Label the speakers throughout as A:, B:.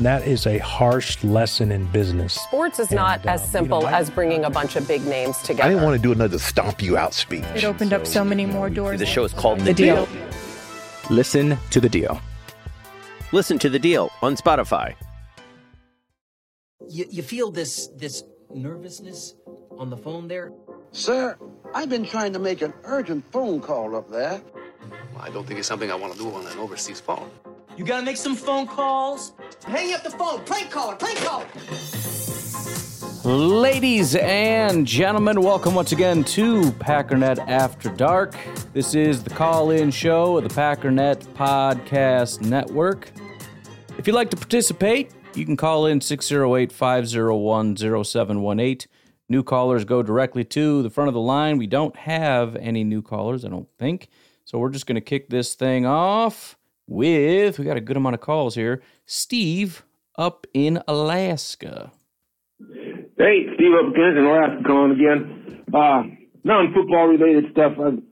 A: That is a harsh lesson in business.
B: Sports is not
A: And,
B: as
A: uh,
B: simple
A: you know, I-
B: as bringing a bunch of big names together.
C: I didn't want to do another stomp you out speech.
D: It opened up so many more doors.
E: The show is called The,
B: The Deal.
F: Listen to The Deal.
E: Listen to The Deal on Spotify.
G: You, you feel this this nervousness on the phone there?
H: Sir, I've been trying to make an urgent phone call up there.
I: I don't think it's something I want to do on an overseas phone.
G: You gotta make some phone calls. Hang up the phone. Prank caller. Prank caller.
J: Ladies and gentlemen, welcome once again to Packernet After Dark. This is the call in show of the Packernet Podcast Network. If you'd like to participate, you can call in 608 501 0718. New callers go directly to the front of the line. We don't have any new callers, I don't think. So we're just going to kick this thing off with, we got a good amount of calls here, Steve up in Alaska.
K: Hey, Steve up again in Alaska calling again. Uh, non-football related stuff. I'm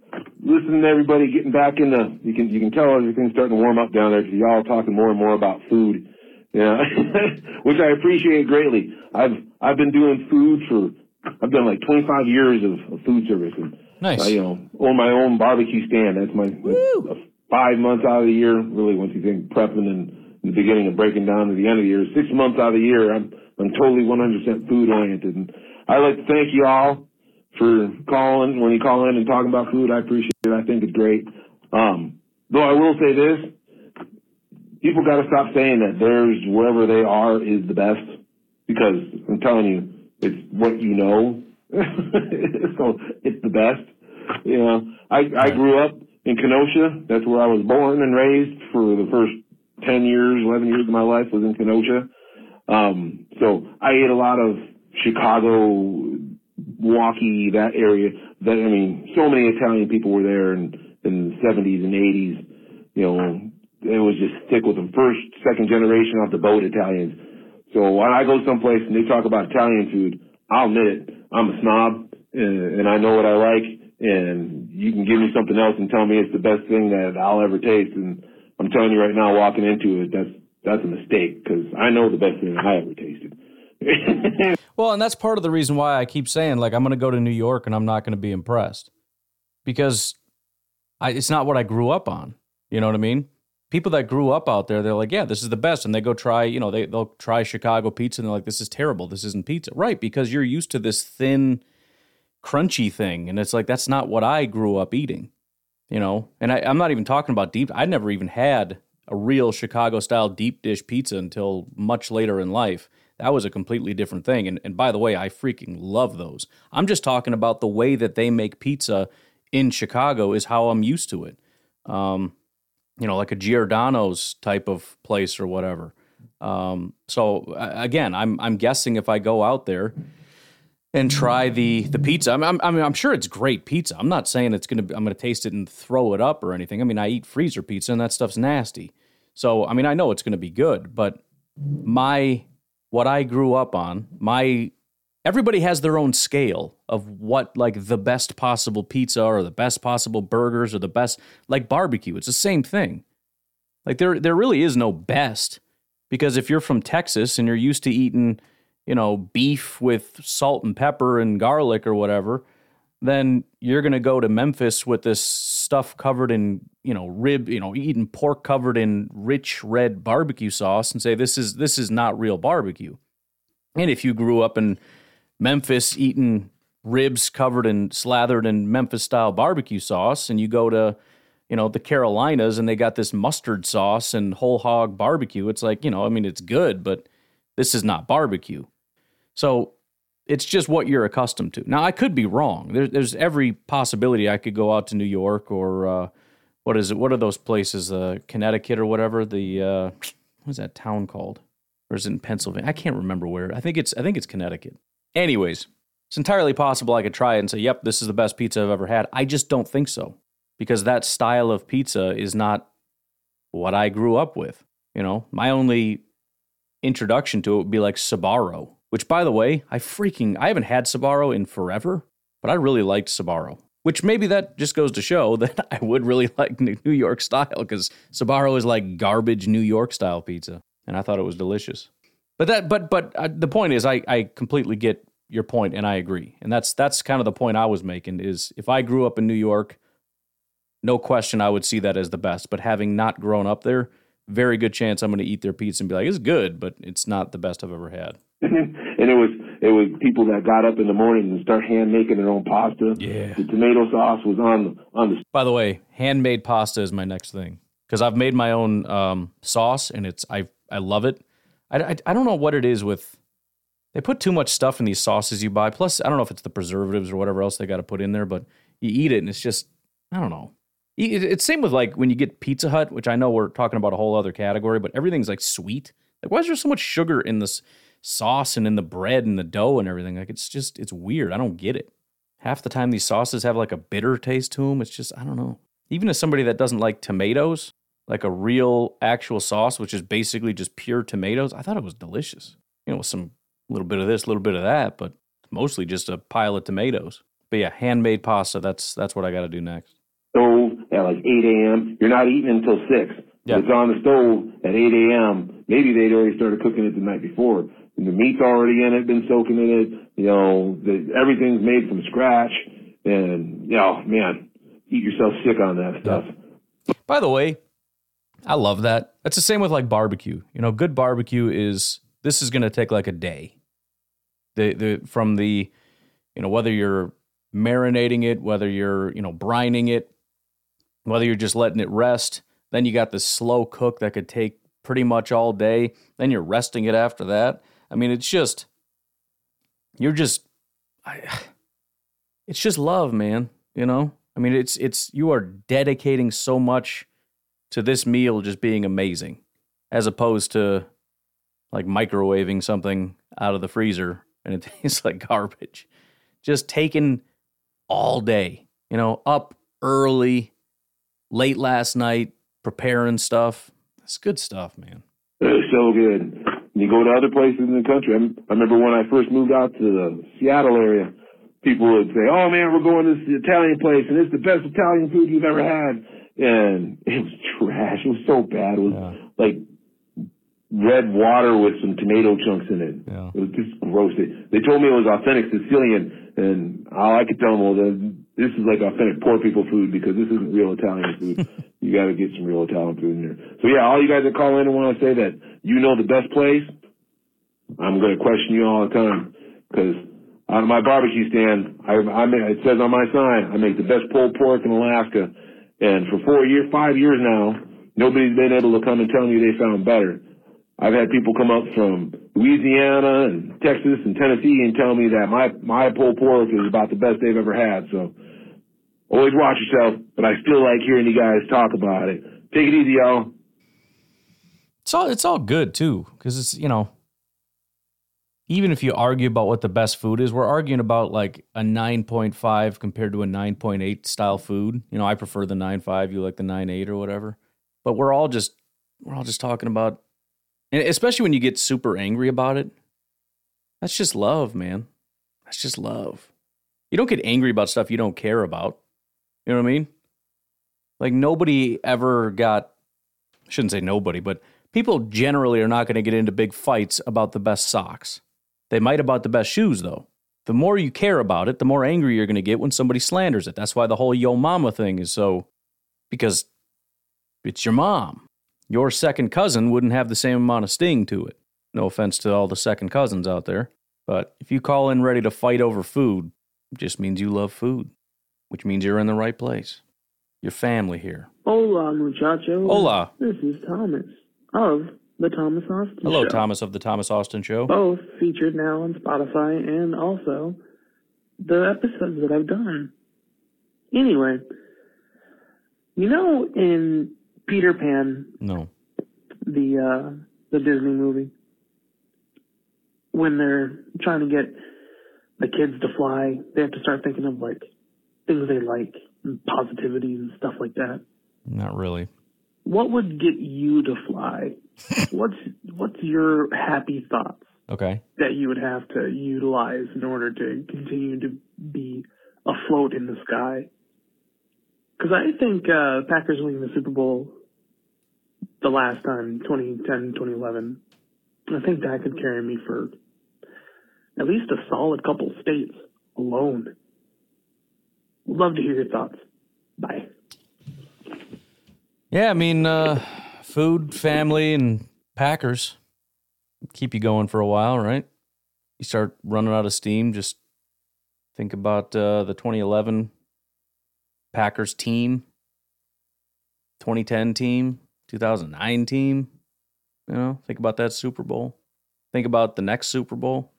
K: listening to everybody getting back into. You can you can tell everything's starting to warm up down there because y'all talking more and more about food. Yeah, which I appreciate greatly. I've I've been doing food for I've done like 25 years of, of food service and
J: Nice.
K: I, you know own my own barbecue stand. That's my that's five months out of the year. Really, once you think prepping and the beginning and breaking down to the end of the year, six months out of the year, I'm I'm totally 100% food oriented. And I'd like to thank you all for calling when you call in and talking about food. I appreciate it. I think it's great. Um, though I will say this, people got to stop saying that theirs, wherever they are, is the best because I'm telling you, it's what you know. so it's the best. You know, I, I grew up in Kenosha. That's where I was born and raised for the first 10 years, 11 years of my life was in Kenosha. Um, so I ate a lot of Chicago, Milwaukee, that area. That I mean, so many Italian people were there in, in the 70s and 80s. You know, it was just stick with them. First, second generation off the boat Italians. So when I go someplace and they talk about Italian food, I'll admit it. I'm a snob and, and I know what I like. And you can give me something else and tell me it's the best thing that I'll ever taste. And I'm telling you right now, walking into it, that's that's a mistake because I know the best thing I ever tasted.
J: Well, and that's part of the reason why I keep saying like I'm going to go to New York and I'm not going to be impressed because I, it's not what I grew up on. You know what I mean? People that grew up out there, they're like, yeah, this is the best, and they go try, you know, they they'll try Chicago pizza and they're like, this is terrible, this isn't pizza, right? Because you're used to this thin, crunchy thing, and it's like that's not what I grew up eating. You know, and I, I'm not even talking about deep. I never even had a real Chicago style deep dish pizza until much later in life. That was a completely different thing. And, and by the way, I freaking love those. I'm just talking about the way that they make pizza in Chicago is how I'm used to it. Um, you know, like a Giordano's type of place or whatever. Um, so again, I'm I'm guessing if I go out there and try the the pizza, I'm, I'm I'm sure it's great pizza. I'm not saying it's gonna be, I'm gonna taste it and throw it up or anything. I mean I eat freezer pizza and that stuff's nasty. So I mean I know it's gonna be good, but my what I grew up on, my everybody has their own scale of what like the best possible pizza or the best possible burgers or the best like barbecue. It's the same thing. Like there there really is no best because if you're from Texas and you're used to eating, you know, beef with salt and pepper and garlic or whatever, then you're going to go to Memphis with this stuff covered in, you know, rib, you know, eating pork covered in rich red barbecue sauce and say this is this is not real barbecue. And if you grew up in Memphis eating ribs covered and slathered in Memphis style barbecue sauce, and you go to, you know, the Carolinas and they got this mustard sauce and whole hog barbecue. It's like, you know, I mean, it's good, but this is not barbecue. So it's just what you're accustomed to. Now, I could be wrong. There, there's every possibility I could go out to New York or uh, what is it? What are those places? Uh, Connecticut or whatever. The uh, what is that town called? Or is it in Pennsylvania? I can't remember where. I think it's I think it's Connecticut. Anyways, it's entirely possible I could try it and say, "Yep, this is the best pizza I've ever had." I just don't think so because that style of pizza is not what I grew up with. You know, my only introduction to it would be like Sbarro, which, by the way, I freaking I haven't had Sbarro in forever, but I really liked Sbarro. Which maybe that just goes to show that I would really like New York style because Sbarro is like garbage New York style pizza, and I thought it was delicious. But that, but but uh, the point is, I I completely get your point, and I agree, and that's that's kind of the point I was making. Is if I grew up in New York, no question I would see that as the best. But having not grown up there, very good chance I'm going to eat their pizza and be like, it's good, but it's not the best I've ever had.
K: And it was it was people that got up in the morning and start hand making their own pasta.
J: Yeah,
K: the tomato sauce was on on the.
J: By the way, handmade pasta is my next thing because I've made my own um, sauce and it's I I love it. I, I I don't know what it is with. They put too much stuff in these sauces you buy. Plus, I don't know if it's the preservatives or whatever else they got to put in there, but you eat it and it's just I don't know. It's same with like when you get Pizza Hut, which I know we're talking about a whole other category, but everything's like sweet. Like, why is there so much sugar in this sauce and in the bread and the dough and everything? Like, it's just, it's weird. I don't get it. Half the time, these sauces have like a bitter taste to them. It's just, I don't know. Even as somebody that doesn't like tomatoes, like a real actual sauce, which is basically just pure tomatoes, I thought it was delicious. You know, with some little bit of this, little bit of that, but mostly just a pile of tomatoes. But yeah, handmade pasta. That's that's what I got to do next.
K: Stove at like 8 a.m. You're not eating until six. Yeah. It's on the stove at 8 a.m. Maybe they'd already started cooking it the night before. The meat's already in it, been soaking in it. You know, the, everything's made from scratch. And, you know, man, eat yourself sick on that stuff.
J: By the way, I love that. That's the same with like barbecue. You know, good barbecue is this is going to take like a day. The the from the you know whether you're marinating it, whether you're you know brining it, whether you're just letting it rest, then you got the slow cook that could take pretty much all day. Then you're resting it after that. I mean, it's just, you're just, I, it's just love, man. You know, I mean, it's, it's, you are dedicating so much to this meal just being amazing as opposed to like microwaving something out of the freezer and it tastes like garbage. Just taking all day, you know, up early, late last night, preparing stuff. It's good stuff, man.
K: It's so good. You go to other places in the country. I remember when I first moved out to the Seattle area, people would say, "Oh man, we're going to this Italian place, and it's the best Italian food you've ever had." And it was trash. It was so bad. It was yeah. like red water with some tomato chunks in it. Yeah. It was just gross. They, they told me it was authentic Sicilian, and all I could tell them was, this is like authentic poor people food because this isn't real Italian food. you got to get some real Italian food in here. So yeah, all you guys that call in and want to say that you know the best place, I'm going to question you all the time because out of my barbecue stand, I, I it says on my sign, I make the best pulled pork in Alaska. And for four years, five years now, nobody's been able to come and tell me they found better. I've had people come up from Louisiana and Texas and Tennessee and tell me that my my pulled pork is about the best they've ever had. So Always watch yourself, but I still like hearing you guys talk about it. Take it easy, y'all.
J: It's all it's all good too, because it's you know, even if you argue about what the best food is, we're arguing about like a nine point five compared to a nine point eight style food. You know, I prefer the nine five, you like the nine eight or whatever. But we're all just we're all just talking about, and especially when you get super angry about it. That's just love, man. That's just love. You don't get angry about stuff you don't care about. You know what I mean? Like nobody ever got shouldn't say nobody, but people generally are not going to get into big fights about the best socks. They might about the best shoes though. The more you care about it, the more angry you're going to get when somebody slanders it. That's why the whole yo mama thing is so because it's your mom. Your second cousin wouldn't have the same amount of sting to it. No offense to all the second cousins out there, but if you call in ready to fight over food, it just means you love food, which means you're in the right place. Your family here.
L: Hola, muchacho.
J: Hola.
L: This is Thomas of the Thomas Austin
J: Hello,
L: Show.
J: Thomas of the Thomas Austin Show.
L: Both featured now on Spotify and also the episodes that I've done. Anyway, you know in Peter Pan,
J: No.
L: the uh the Disney movie, when they're trying to get the kids to fly, they have to start thinking of like things they like positivity and stuff like that.
J: Not really.
L: What would get you to fly? what's what's your happy thoughts
J: Okay.
L: that you would have to utilize in order to continue to be afloat in the sky? Because I think uh, Packers winning the Super Bowl the last time, 2010, 2011, I think that could carry me for at least a solid couple states alone. Love to hear your thoughts. Bye.
J: Yeah, I mean, uh, food, family, and Packers keep you going for a while, right? You start running out of steam. Just think about uh, the 2011 Packers team, 2010 team, 2009 team. You know, think about that Super Bowl. Think about the next Super Bowl.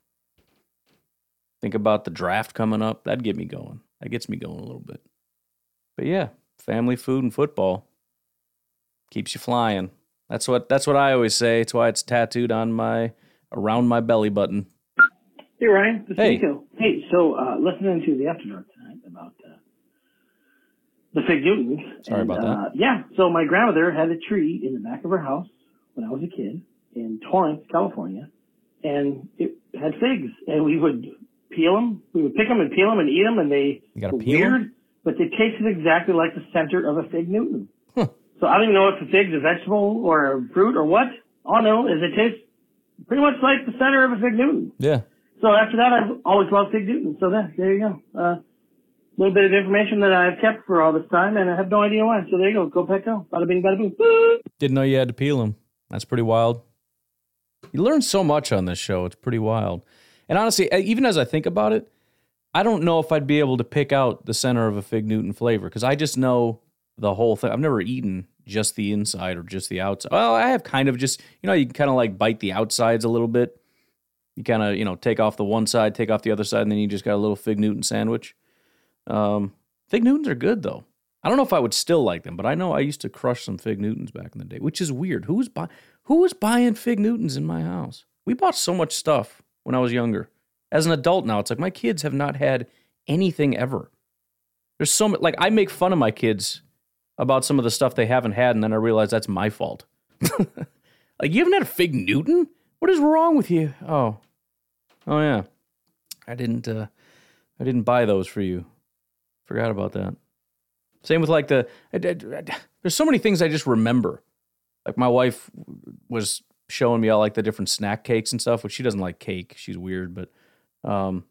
J: Think about the draft coming up. That'd get me going. That gets me going a little bit. But yeah, family, food, and football keeps you flying. That's what that's what I always say. It's why it's tattooed on my around my belly button.
M: Hey Ryan, this
J: Hey.
M: Nico. Hey, so uh, listening to the afternoon tonight about uh, the Fig Newtons.
J: Sorry
M: and,
J: about
M: uh, Yeah, so my grandmother had a tree in the back of her house when I was a kid in Torrance, California, and it had figs, and we would peel them. We would pick them and peel them and eat them, and they were weird, but they tasted exactly like the center of a fig Newton. So I don't even know if the fig's a vegetable or a fruit or what. All I know is it tastes pretty much like the center of a fig Newton.
J: Yeah.
M: So after that, I've always loved Fig Newton. So there, there you go. A uh, little bit of information that I've kept for all this time, and I have no idea why. So there you go. Go Petco. Bada bing, bada boom.
J: Didn't know you had to peel them. That's pretty wild. You learn so much on this show. It's pretty wild. And honestly, even as I think about it, I don't know if I'd be able to pick out the center of a fig Newton flavor because I just know the whole thing. I've never eaten just the inside or just the outside. Well, I have kind of just, you know, you can kind of like bite the outsides a little bit. You kind of, you know, take off the one side, take off the other side, and then you just got a little fig Newton sandwich. Um, fig Newtons are good though. I don't know if I would still like them, but I know I used to crush some fig Newtons back in the day, which is weird. Who was buy- who was buying fig Newtons in my house? We bought so much stuff when I was younger. As an adult now, it's like my kids have not had anything ever. There's so much like I make fun of my kids about some of the stuff they haven't had, and then I realize that's my fault. like you haven't had a fig Newton? What is wrong with you? Oh, oh yeah, I didn't. uh I didn't buy those for you. Forgot about that. Same with like the. I- I- I- there's so many things I just remember. Like my wife was showing me all like the different snack cakes and stuff, which she doesn't like cake. She's weird, but um,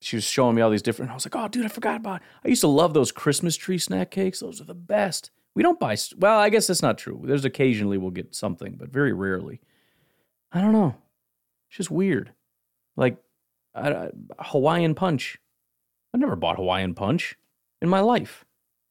J: she was showing me all these different. I was like, oh, dude, I forgot about. It. I used to love those Christmas tree snack cakes. Those are the best. We don't buy. Well, I guess that's not true. There's occasionally we'll get something, but very rarely. I don't know. It's just weird. Like I, I- Hawaiian punch. I've never bought Hawaiian punch in my life.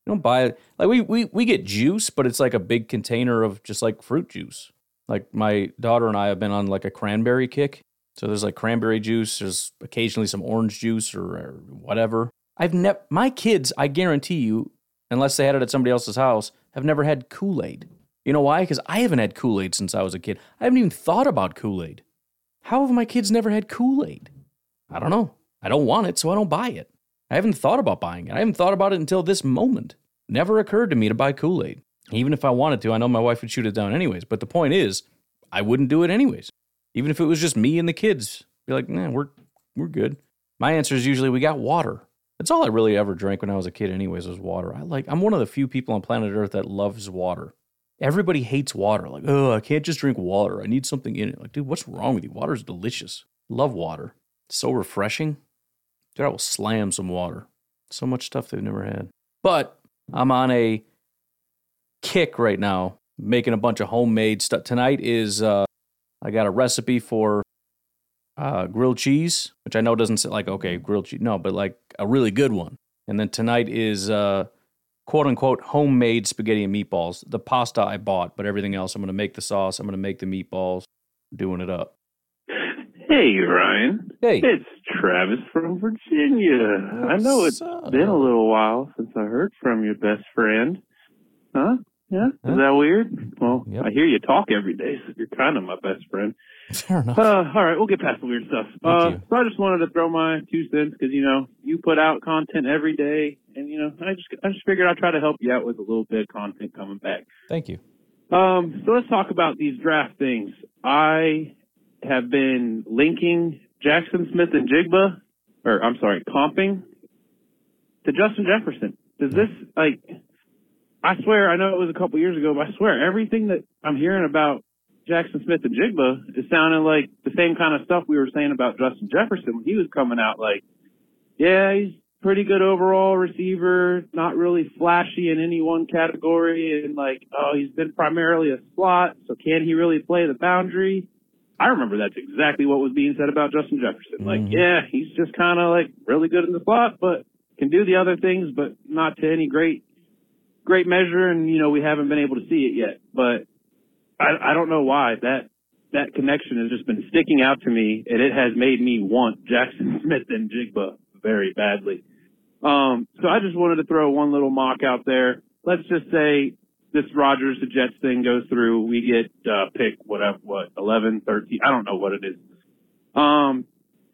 J: You don't buy it. Like we, we we get juice, but it's like a big container of just like fruit juice. Like my daughter and I have been on like a cranberry kick. So there's like cranberry juice. There's occasionally some orange juice or, or whatever. I've never. My kids, I guarantee you, unless they had it at somebody else's house, have never had Kool Aid. You know why? Because I haven't had Kool Aid since I was a kid. I haven't even thought about Kool Aid. How have my kids never had Kool Aid? I don't know. I don't want it, so I don't buy it. I haven't thought about buying it. I haven't thought about it until this moment. Never occurred to me to buy Kool Aid. Even if I wanted to, I know my wife would shoot it down anyways. But the point is, I wouldn't do it anyways. Even if it was just me and the kids, be like, nah, we're we're good. My answer is usually we got water. That's all I really ever drank when I was a kid, anyways, was water. I like I'm one of the few people on planet Earth that loves water. Everybody hates water. Like, oh, I can't just drink water. I need something in it. Like, dude, what's wrong with you? Water's delicious. Love water. It's so refreshing. Dude, I will slam some water. So much stuff they've never had. But I'm on a kick right now, making a bunch of homemade stuff. Tonight is uh, I got a recipe for uh, grilled cheese, which I know doesn't say like okay grilled cheese, no, but like a really good one. And then tonight is uh, quote unquote homemade spaghetti and meatballs. The pasta I bought, but everything else I'm going to make the sauce. I'm going to make the meatballs, doing it up.
N: Hey Ryan.
J: Hey.
N: It's Travis from Virginia. I know it's
J: What's up?
N: been a little while since I heard from your best friend. Huh? Yeah?
J: Huh?
N: Is that weird? Well,
J: Yep.
N: I hear you talk every day, so you're kind of my best friend.
J: Fair enough.
N: Uh, all right, we'll get past the weird stuff. uh, so I just wanted to throw my two cents because you know you put out content every day, and you know I just I just figured I'd try to help you out with a little bit of content coming back.
J: Thank you.
N: Um, so let's talk about these draft things. I have been linking Jaxon Smith-Njigba, or I'm sorry, comping to Justin Jefferson. Does this like? I swear, I know it was a couple years ago, but I swear everything that I'm hearing about Jaxon Smith-Njigba is sounding like the same kind of stuff we were saying about Justin Jefferson when he was coming out. Like, yeah, he's pretty good overall receiver, not really flashy in any one category, and like, oh, he's been primarily a slot, so can he really play the boundary? I remember that's exactly what was being said about Justin Jefferson. Like, mm-hmm. yeah, he's just kind of like really good in the slot, but can do the other things, but not to any great, great measure. And you know, we haven't been able to see it yet. But I, I don't know why that that connection has just been sticking out to me, and it has made me want Jaxon Smith-Njigba very badly. Um, so I just wanted to throw one little mock out there. Let's just say this Rodgers to Jets thing goes through. We get uh, pick whatever, what, 11, 13, I don't know what it is. Um,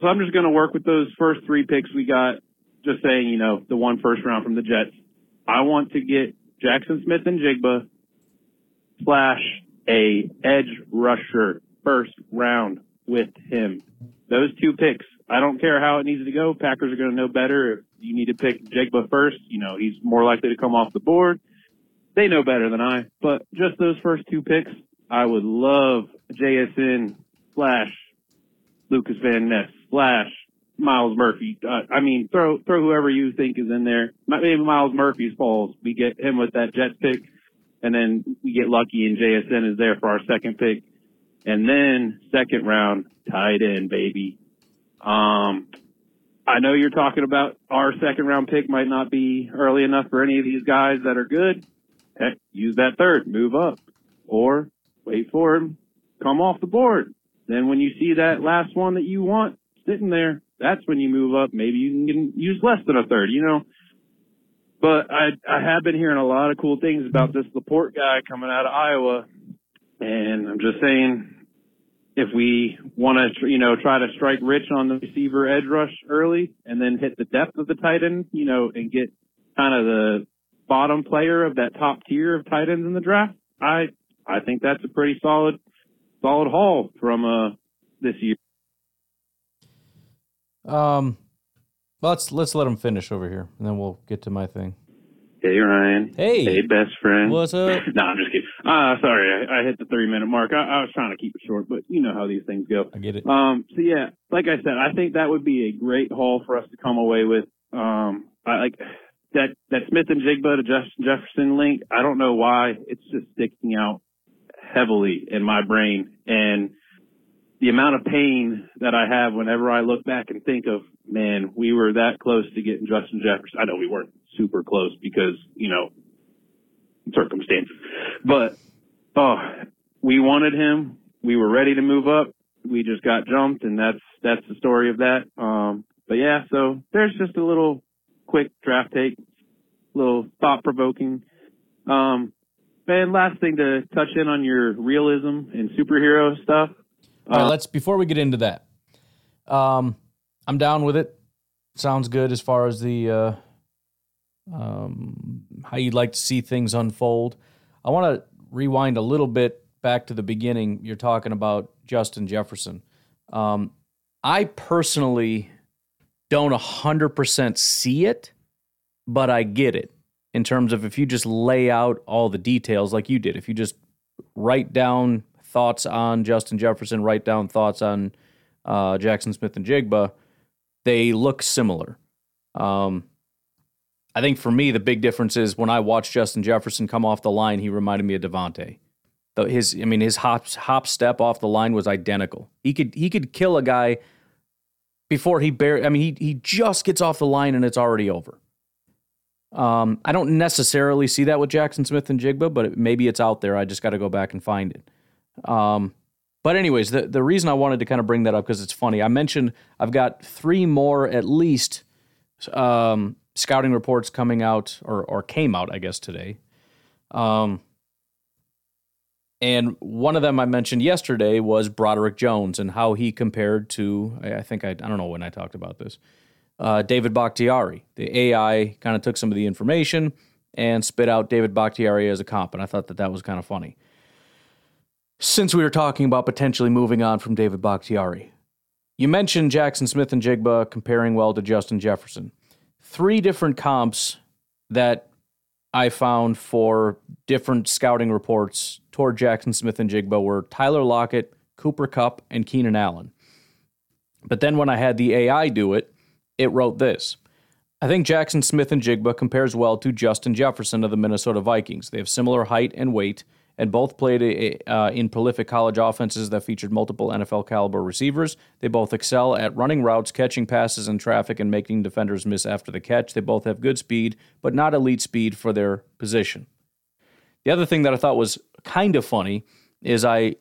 N: so I'm just going to work with those first three picks we got. Just saying, you know, the one first round from the Jets. I want to get Jaxon Smith-Njigba slash a edge rusher first round with him. Those two picks. I don't care how it needs to go. Packers are going to know better. If you need to pick Jigba first, you know, he's more likely to come off the board. They know better than I, but just those first two picks, I would love JSN slash Lukas Van Ness slash Myles Murphy. Uh, I mean, throw throw whoever you think is in there. Maybe Myles Murphy's falls. We get him with that Jets pick, and then we get lucky and JSN is there for our second pick, and then second round tight end baby. Um, I know you're talking about our second round pick might not be early enough for any of these guys that are good. Heck, use that third, move up, or wait for him, come off the board. Then when you see that last one that you want sitting there, that's when you move up. Maybe you can use less than a third, you know. But I I have been hearing a lot of cool things about this LaPorta guy coming out of Iowa, and I'm just saying, if we want to you know try to strike rich on the receiver edge rush early, and then hit the depth of the tight end, you know, and get kind of the bottom player of that top tier of tight ends in the draft, I I think that's a pretty solid solid haul from uh this year.
J: Um, let's let's let him finish over here, and then we'll get to my thing.
N: Hey Ryan.
J: Hey.
N: Hey best friend.
J: What's up?
N: no, I'm just kidding. Uh sorry, I, I hit the three minute mark. I, I was trying to keep it short, but you know how these things go.
J: I get it.
N: Um so yeah, like I said, I think that would be a great haul for us to come away with. Um I like that that Smith-Njigba to Justin Jefferson link, I don't know why. It's just sticking out heavily in my brain. And the amount of pain that I have whenever I look back and think of, man, we were that close to getting Justin Jefferson. I know we weren't super close because, you know, circumstances, but, oh, we wanted him. We were ready to move up. We just got jumped and that's, that's the story of that. Um, but yeah, so there's just a little quick draft take, little thought provoking. Um, and last thing to touch in on your realism and superhero stuff.
J: All right, let's before we get into that. Um, I'm down with it. Sounds good as far as the uh, um, how you'd like to see things unfold. I want to rewind a little bit back to the beginning. You're talking about Justin Jefferson. Um, I personally don't 100% see it, but I get it in terms of if you just lay out all the details like you did, if you just write down thoughts on Justin Jefferson, write down thoughts on uh, Jaxon Smith-Njigba, they look similar. Um, I think for me, the big difference is when I watched Justin Jefferson come off the line, he reminded me of Davante. his I mean his hop hop step off the line was identical. He could he could kill a guy before he bare I mean he he just gets off the line and it's already over. Um, I don't necessarily see that with Jaxon Smith-Njigba, but it, maybe it's out there. I just got to go back and find it. Um, but anyways, the the reason I wanted to kind of bring that up because it's funny. I mentioned I've got three more at least um, scouting reports coming out or or came out, I guess today. Um, and one of them I mentioned yesterday was Broderick Jones and how he compared to, I think I, I don't know when I talked about this, uh, David Bakhtiari. The AI kind of took some of the information and spit out David Bakhtiari as a comp. And I thought that that was kind of funny. Since we were talking about potentially moving on from David Bakhtiari, you mentioned Jaxon Smith-Njigba comparing well to Justin Jefferson. Three different comps that I found for different scouting reports toward Jaxon Smith-Njigba were Tyler Lockett, Cooper Kupp, and Keenan Allen. But then when I had the AI do it, it wrote this. I think Jaxon Smith-Njigba compares well to Justin Jefferson of the Minnesota Vikings. They have similar height and weight, and both played uh, in prolific college offenses that featured multiple NFL caliber receivers. They both excel at running routes, catching passes in traffic, and making defenders miss after the catch. They both have good speed, but not elite speed for their position. The other thing that I thought was kind of funny is I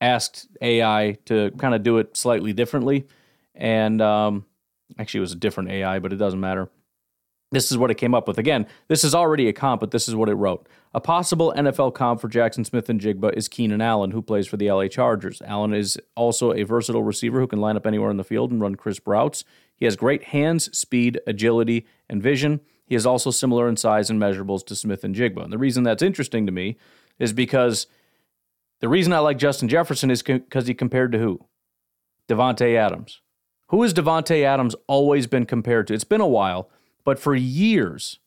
J: asked AI to kind of do it slightly differently. And um, actually, it was a different AI, but it doesn't matter. This is what it came up with. Again, this is already a comp, but this is what it wrote. A possible NFL comp for Jaxon Smith-Njigba is Keenan Allen, who plays for the LA Chargers. Allen is also a versatile receiver who can line up anywhere in the field and run crisp routes. He has great hands, speed, agility, and vision. He is also similar in size and measurables to Smith-Njigba. And the reason that's interesting to me is because the reason I like Justin Jefferson is because he compared to who? Davante Adams. Who has Davante Adams always been compared to? It's been a while, but for years,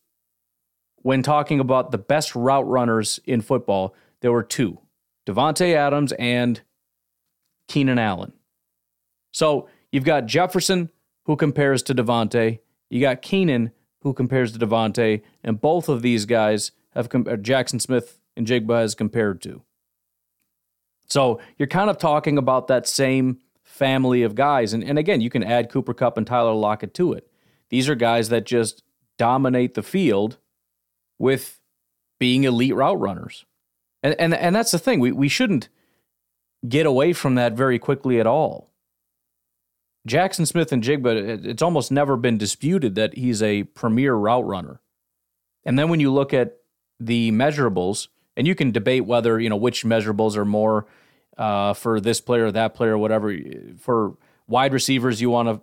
J: when talking about the best route runners in football, there were two Davante Adams and Keenan Allen. So you've got Jefferson, who compares to Davante. You got Keenan, who compares to Davante. And both of these guys have uh, Jaxon Smith and Jigba has compared to. So you're kind of talking about that same family of guys. And, and again, you can add Cooper Kupp and Tyler Lockett to it. These are guys that just dominate the field with being elite route runners. And and and that's the thing. We we shouldn't get away from that very quickly at all. Jaxon Smith-Njigba, it's almost never been disputed that he's a premier route runner. And then when you look at the measurables, and you can debate whether, you know, which measurables are more uh, for this player or that player or whatever. For wide receivers, you want a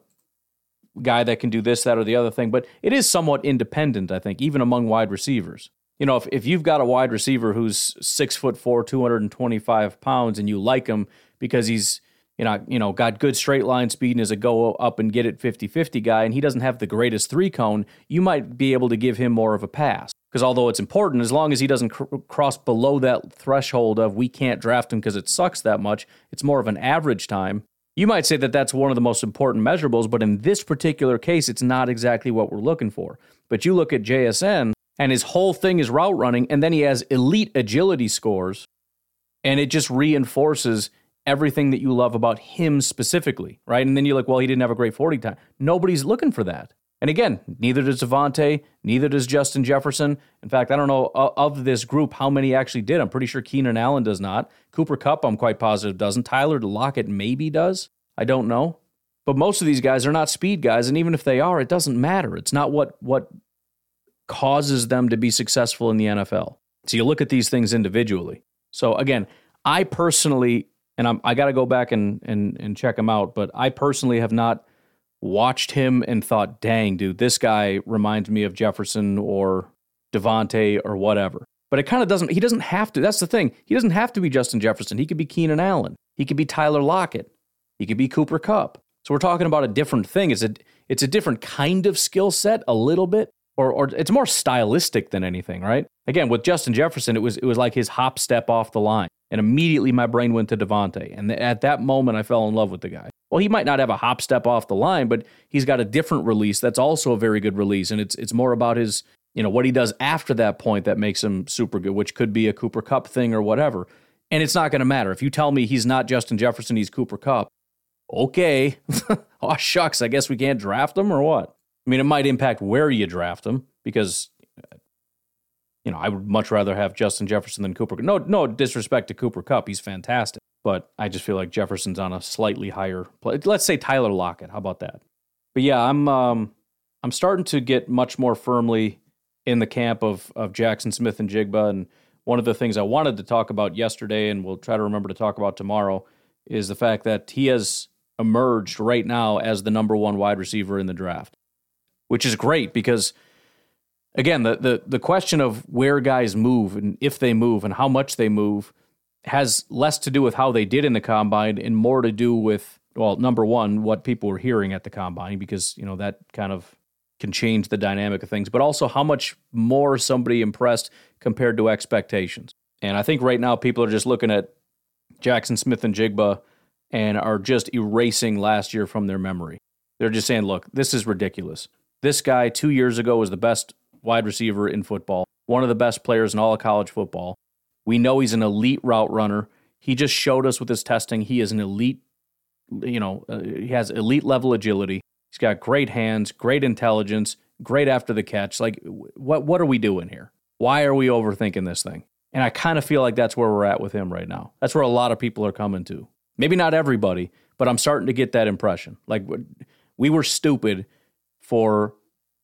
J: guy that can do this, that, or the other thing. But it is somewhat independent, I think, even among wide receivers. You know, if, if you've got a wide receiver who's six foot four, 225 pounds, and you like him because he's you know, you know, got good straight line speed and is a go up and get it 50-50 guy, and he doesn't have the greatest three cone, you might be able to give him more of a pass. Because although it's important, as long as he doesn't cr- cross below that threshold of we can't draft him because it sucks that much, it's more of an average time. You might say that that's one of the most important measurables, but in this particular case, it's not exactly what we're looking for. But you look at JSN, and his whole thing is route running, and then he has elite agility scores, and it just reinforces everything that you love about him specifically, right? And then you're like, well, he didn't have a great 40 time. Nobody's looking for that. And again, neither does Davante, neither does Justin Jefferson. In fact, I don't know of this group how many actually did. I'm pretty sure Keenan Allen does not. Cooper Kupp, I'm quite positive doesn't. Tyler Lockett maybe does. I don't know. But most of these guys are not speed guys, and even if they are, it doesn't matter. It's not what what causes them to be successful in the NFL. So you look at these things individually. So again, I personally and I'm, I got to go back and, and, and check them out. But I personally have not watched him and thought, dang, dude, this guy reminds me of Jefferson or Davante or whatever. But it kind of doesn't, he doesn't have to. That's the thing. He doesn't have to be Justin Jefferson. He could be Keenan Allen. He could be Tyler Lockett. He could be Cooper Kupp. So we're talking about a different thing. It's a, it's a different kind of skill set, a little bit, or, or it's more stylistic than anything, right? Again, with Justin Jefferson, it was, it was like his hop step off the line. And immediately my brain went to Davante. And at that moment, I fell in love with the guy. Well, he might not have a hop step off the line, but he's got a different release that's also a very good release. And it's it's more about his, you know, what he does after that point that makes him super good, which could be a Cooper Kupp thing or whatever. And it's not going to matter. If you tell me he's not Justin Jefferson, he's Cooper Kupp, okay. oh, shucks. I guess we can't draft him or what? I mean, it might impact where you draft him because, you know, I would much rather have Justin Jefferson than Cooper. No, no disrespect to Cooper Kupp, He's fantastic. But I just feel like Jefferson's on a slightly higher play. Let's say Tyler Lockett. How about that? But yeah, I'm um, I'm starting to get much more firmly in the camp of of Jaxon Smith-Njigba. And one of the things I wanted to talk about yesterday, and we'll try to remember to talk about tomorrow, is the fact that he has emerged right now as the number one wide receiver in the draft, which is great because again, the the the question of where guys move and if they move and how much they move has less to do with how they did in the combine and more to do with well, number one, what people were hearing at the combine because you know that kind of can change the dynamic of things, but also how much more somebody impressed compared to expectations. And I think right now people are just looking at Jaxon Smith-Njigba and are just erasing last year from their memory. They're just saying, look, this is ridiculous. This guy two years ago was the best wide receiver in football, one of the best players in all of college football. We know he's an elite route runner. He just showed us with his testing he is an elite, you know, uh, he has elite level agility. He's got great hands, great intelligence, great after the catch. Like, what what are we doing here? Why are we overthinking this thing? And I kind of feel like that's where we're at with him right now. That's where a lot of people are coming to. Maybe not everybody, but I'm starting to get that impression. Like we were stupid for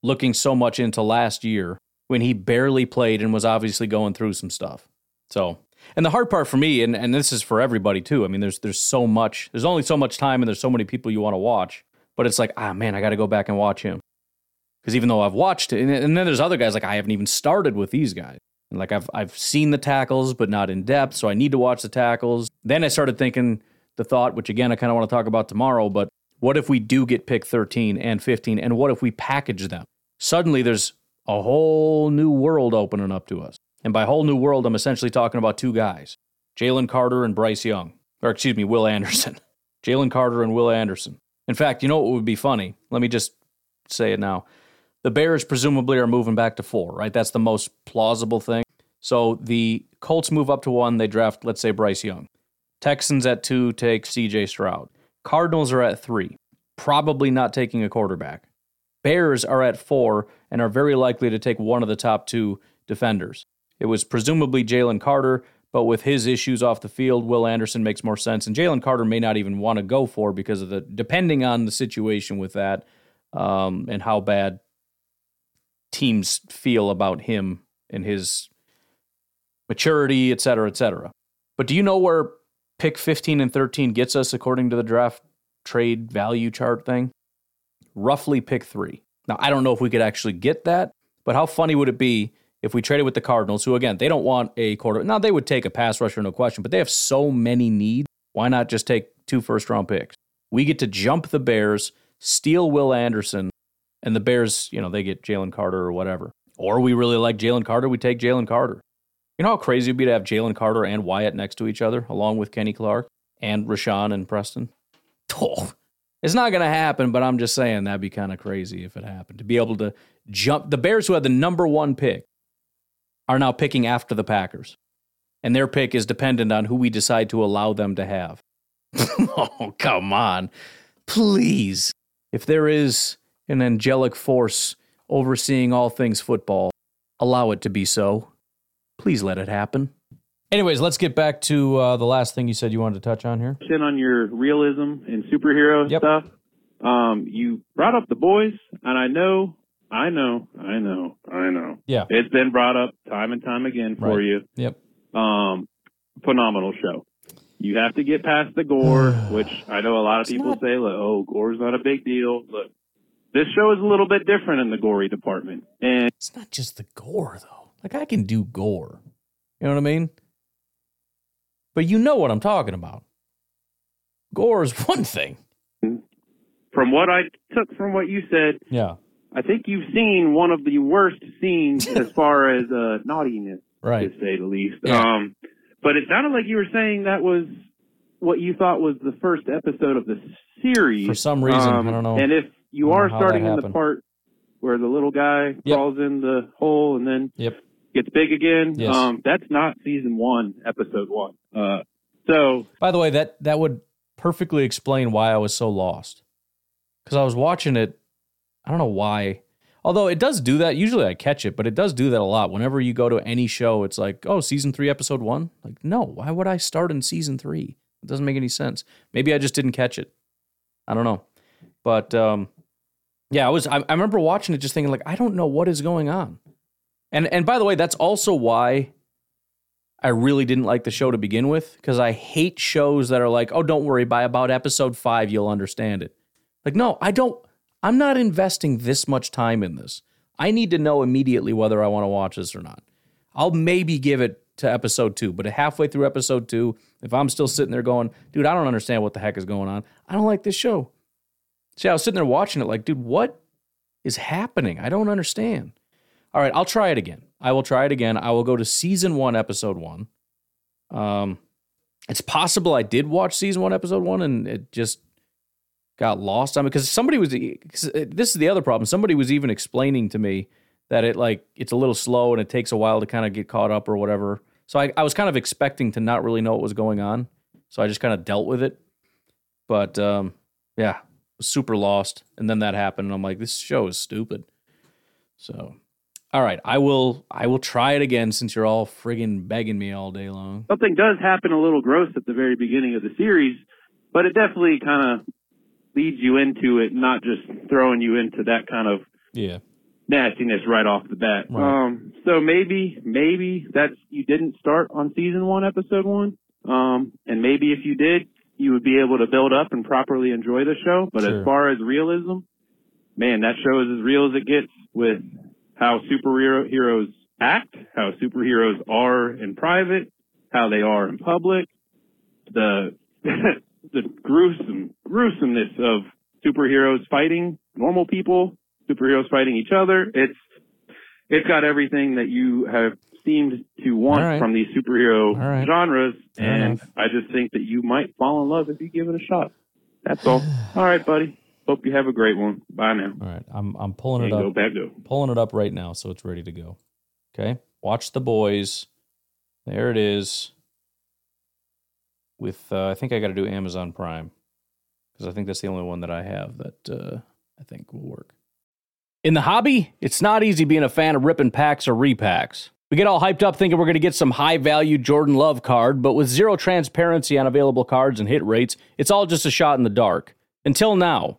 J: looking so much into last year when he barely played and was obviously going through some stuff. So, and the hard part for me, and, and this is for everybody too. I mean, there's there's so much, there's only so much time, and there's so many people you want to watch. But it's like, ah, man, I got to go back and watch him because even though I've watched it, and, and then there's other guys like I haven't even started with these guys. And like I've I've seen the tackles, but not in depth, so I need to watch the tackles. Then I started thinking the thought, which again I kind of want to talk about tomorrow, but what if we do get pick 13 and 15, and what if we package them? Suddenly there's a whole new world opening up to us. And by whole new world, I'm essentially talking about two guys Jalen Carter and Bryce Young. Or excuse me, Will Anderson. Jalen Carter and Will Anderson. In fact, you know what would be funny? Let me just say it now. The Bears presumably are moving back to four, right? That's the most plausible thing. So the Colts move up to one. They draft, let's say, Bryce Young. Texans at two take CJ Stroud. Cardinals are at three, probably not taking a quarterback. Bears are at four and are very likely to take one of the top two defenders. It was presumably Jalen Carter, but with his issues off the field, Will Anderson makes more sense. And Jalen Carter may not even want to go for because of the, depending on the situation with that um, and how bad teams feel about him and his maturity, et cetera, et cetera. But do you know where pick 15 and 13 gets us according to the draft trade value chart thing? Roughly pick three. Now, I don't know if we could actually get that, but how funny would it be if we traded with the Cardinals, who, again, they don't want a quarter. Now, they would take a pass rusher, no question, but they have so many needs. Why not just take two first round picks? We get to jump the Bears, steal Will Anderson, and the Bears, you know, they get Jalen Carter or whatever. Or we really like Jalen Carter, we take Jalen Carter. You know how crazy it'd be to have Jalen Carter and Wyatt next to each other, along with Kenny Clark and Rashan and Preston? Oh, it's not going to happen, but I'm just saying that'd be kind of crazy if it happened. To be able to jump the Bears, who had the number one pick, are now picking after the Packers. And their pick is dependent on who we decide to allow them to have. oh, come on. Please. If there is an angelic force overseeing all things football, allow it to be so. Please let it happen. Anyways, let's get back to uh, the last thing you said you wanted to touch on here.
N: In on your realism and superhero
J: yep.
N: stuff, um, you brought up the boys, and I know, I know, I know, I know.
J: Yeah,
N: it's been brought up time and time again for
J: right.
N: you.
J: Yep.
N: Um, phenomenal show. You have to get past the gore, which I know a lot of people
J: not...
N: say, like, "Oh, gore's not a big deal." Look, this show is a little bit different in the gory department, and
J: it's not just the gore though. Like I can do gore. You know what I mean? But you know what I'm talking about. Gore is one thing.
N: From what I took from what you said,
J: yeah,
N: I think you've seen one of the worst scenes as far as uh, naughtiness,
J: right.
N: to say the least.
J: Yeah.
N: Um, but it sounded like you were saying that was what you thought was the first episode of the series.
J: For some reason,
N: um,
J: I don't know.
N: And if you are starting in the part where the little guy
J: Yep.
N: crawls in the hole and then
J: Yep.
N: Gets big again.
J: Yes.
N: Um, that's not season one, episode one. Uh, so
J: By the way, that that would perfectly explain why I was so lost. Because I was watching it, I don't know why. Although it does do that. Usually I catch it, but it does do that a lot. Whenever you go to any show, it's like, oh, season three, episode one. Like, no, why would I start in season three? It doesn't make any sense. Maybe I just didn't catch it. I don't know. But um, yeah, I was. I, I remember watching it, just thinking like, I don't know what is going on. And and by the way, that's also why I really didn't like the show to begin with because I hate shows that are like, oh, don't worry, by about episode five, you'll understand it. Like, no, I don't. I'm not investing this much time in this. I need to know immediately whether I want to watch this or not. I'll maybe give it to episode two, but halfway through episode two, if I'm still sitting there going, dude, I don't understand what the heck is going on, I don't like this show. See, I was sitting there watching it like, dude, what is happening? I don't understand. All right, I'll try it again. I will try it again. I will go to season one, episode one. Um, it's possible I did watch season one, episode one, and it just got lost on me because somebody was. Cause this is the other problem. Somebody was even explaining to me that it like it's a little slow and it takes a while to kind of get caught up or whatever. So I, I was kind of expecting to not really know what was going on. So I just kind of dealt with it. But um, yeah, super lost. And then that happened, and I'm like, this show is stupid. So all right, I will I will try it again since you're all friggin' begging me all day long.
N: something does happen a little gross at the very beginning of the series, but it definitely kind of leads you into it, not just throwing you into that kind of
J: Yeah.
N: nastiness right off the bat.
J: Right.
N: Um, so maybe, maybe that's you didn't start on season one, episode one. Um, and maybe if you did, you would be able to build up and properly enjoy the show. But
J: Sure.
N: as far as realism, man, that show is as real as it gets with how superhero heroes act, how superheroes are in private, how they are in public, the the gruesome gruesomeness of superheroes fighting normal people, superheroes fighting each other. It's it's got everything that you have seemed to want
J: right.
N: from these superhero
J: right.
N: genres,
J: Fair
N: and
J: enough.
N: I just think that you might fall in love if you give it a shot. That's all. all right, buddy. Hope you have a great one. Bye now.
J: All right, I'm I'm pulling it up.
N: go, back go.
J: Pulling it up right now, so it's ready to go. Okay, watch the boys. There it is. With uh, I think I got to do Amazon Prime because I think that's the only one that I have that uh, I think will work. In the hobby, it's not easy being a fan of ripping packs or repacks. We get all hyped up thinking we're going to get some high value Jordan Love card, but with zero transparency on available cards and hit rates, it's all just a shot in the dark. Until now,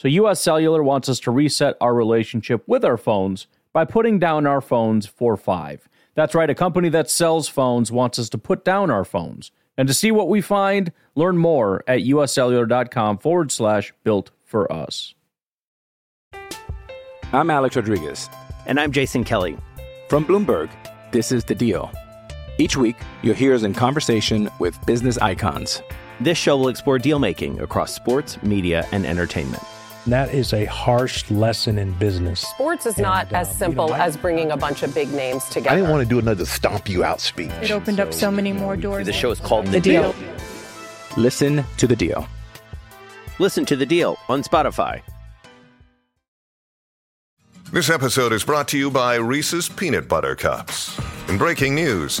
J: So, US Cellular wants us to reset our relationship with our phones by putting down our phones for five. That's right, a company that sells phones wants us to put down our phones. And to see what we find, learn more at uscellular.com forward slash built for us.
F: I'm Alex Rodriguez.
E: And I'm Jason Kelly.
F: From Bloomberg, this is The Deal. Each week, you'll hear us in conversation with business icons.
E: This show will explore deal making across sports, media, and entertainment.
A: And that is a harsh lesson in business.
B: Sports is not uh, as simple as bringing a bunch of big names together.
C: I didn't want to do another stomp you out speech.
D: It opened up so many more doors.
E: The show is called
D: The Deal.
F: Listen to The Deal.
E: Listen to The Deal on Spotify.
O: This episode is brought to you by Reese's Peanut Butter Cups. In breaking news,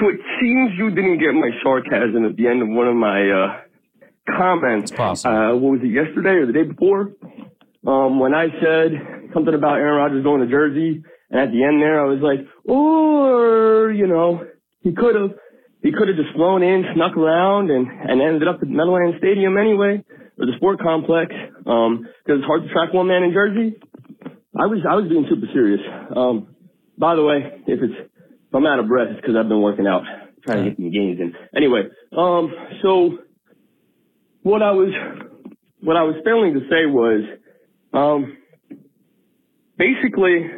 P: so it seems you didn't get my sarcasm at the end of one of my uh, comments.
J: It's possible.
P: Uh, what was it, yesterday or the day before? Um, when I said something about Aaron Rodgers going to Jersey, and at the end there, I was like, or, you know, he could have, he could have just flown in, snuck around, and, and ended up at Meadowlands Stadium anyway, or the sport complex, um, cause it's hard to track one man in Jersey. I was, I was being super serious. Um, by the way, if it's, I'm out of breath, it's cause I've been working out, trying to get some gains in. Anyway, um, so what I was, what I was failing to say was, um, basically,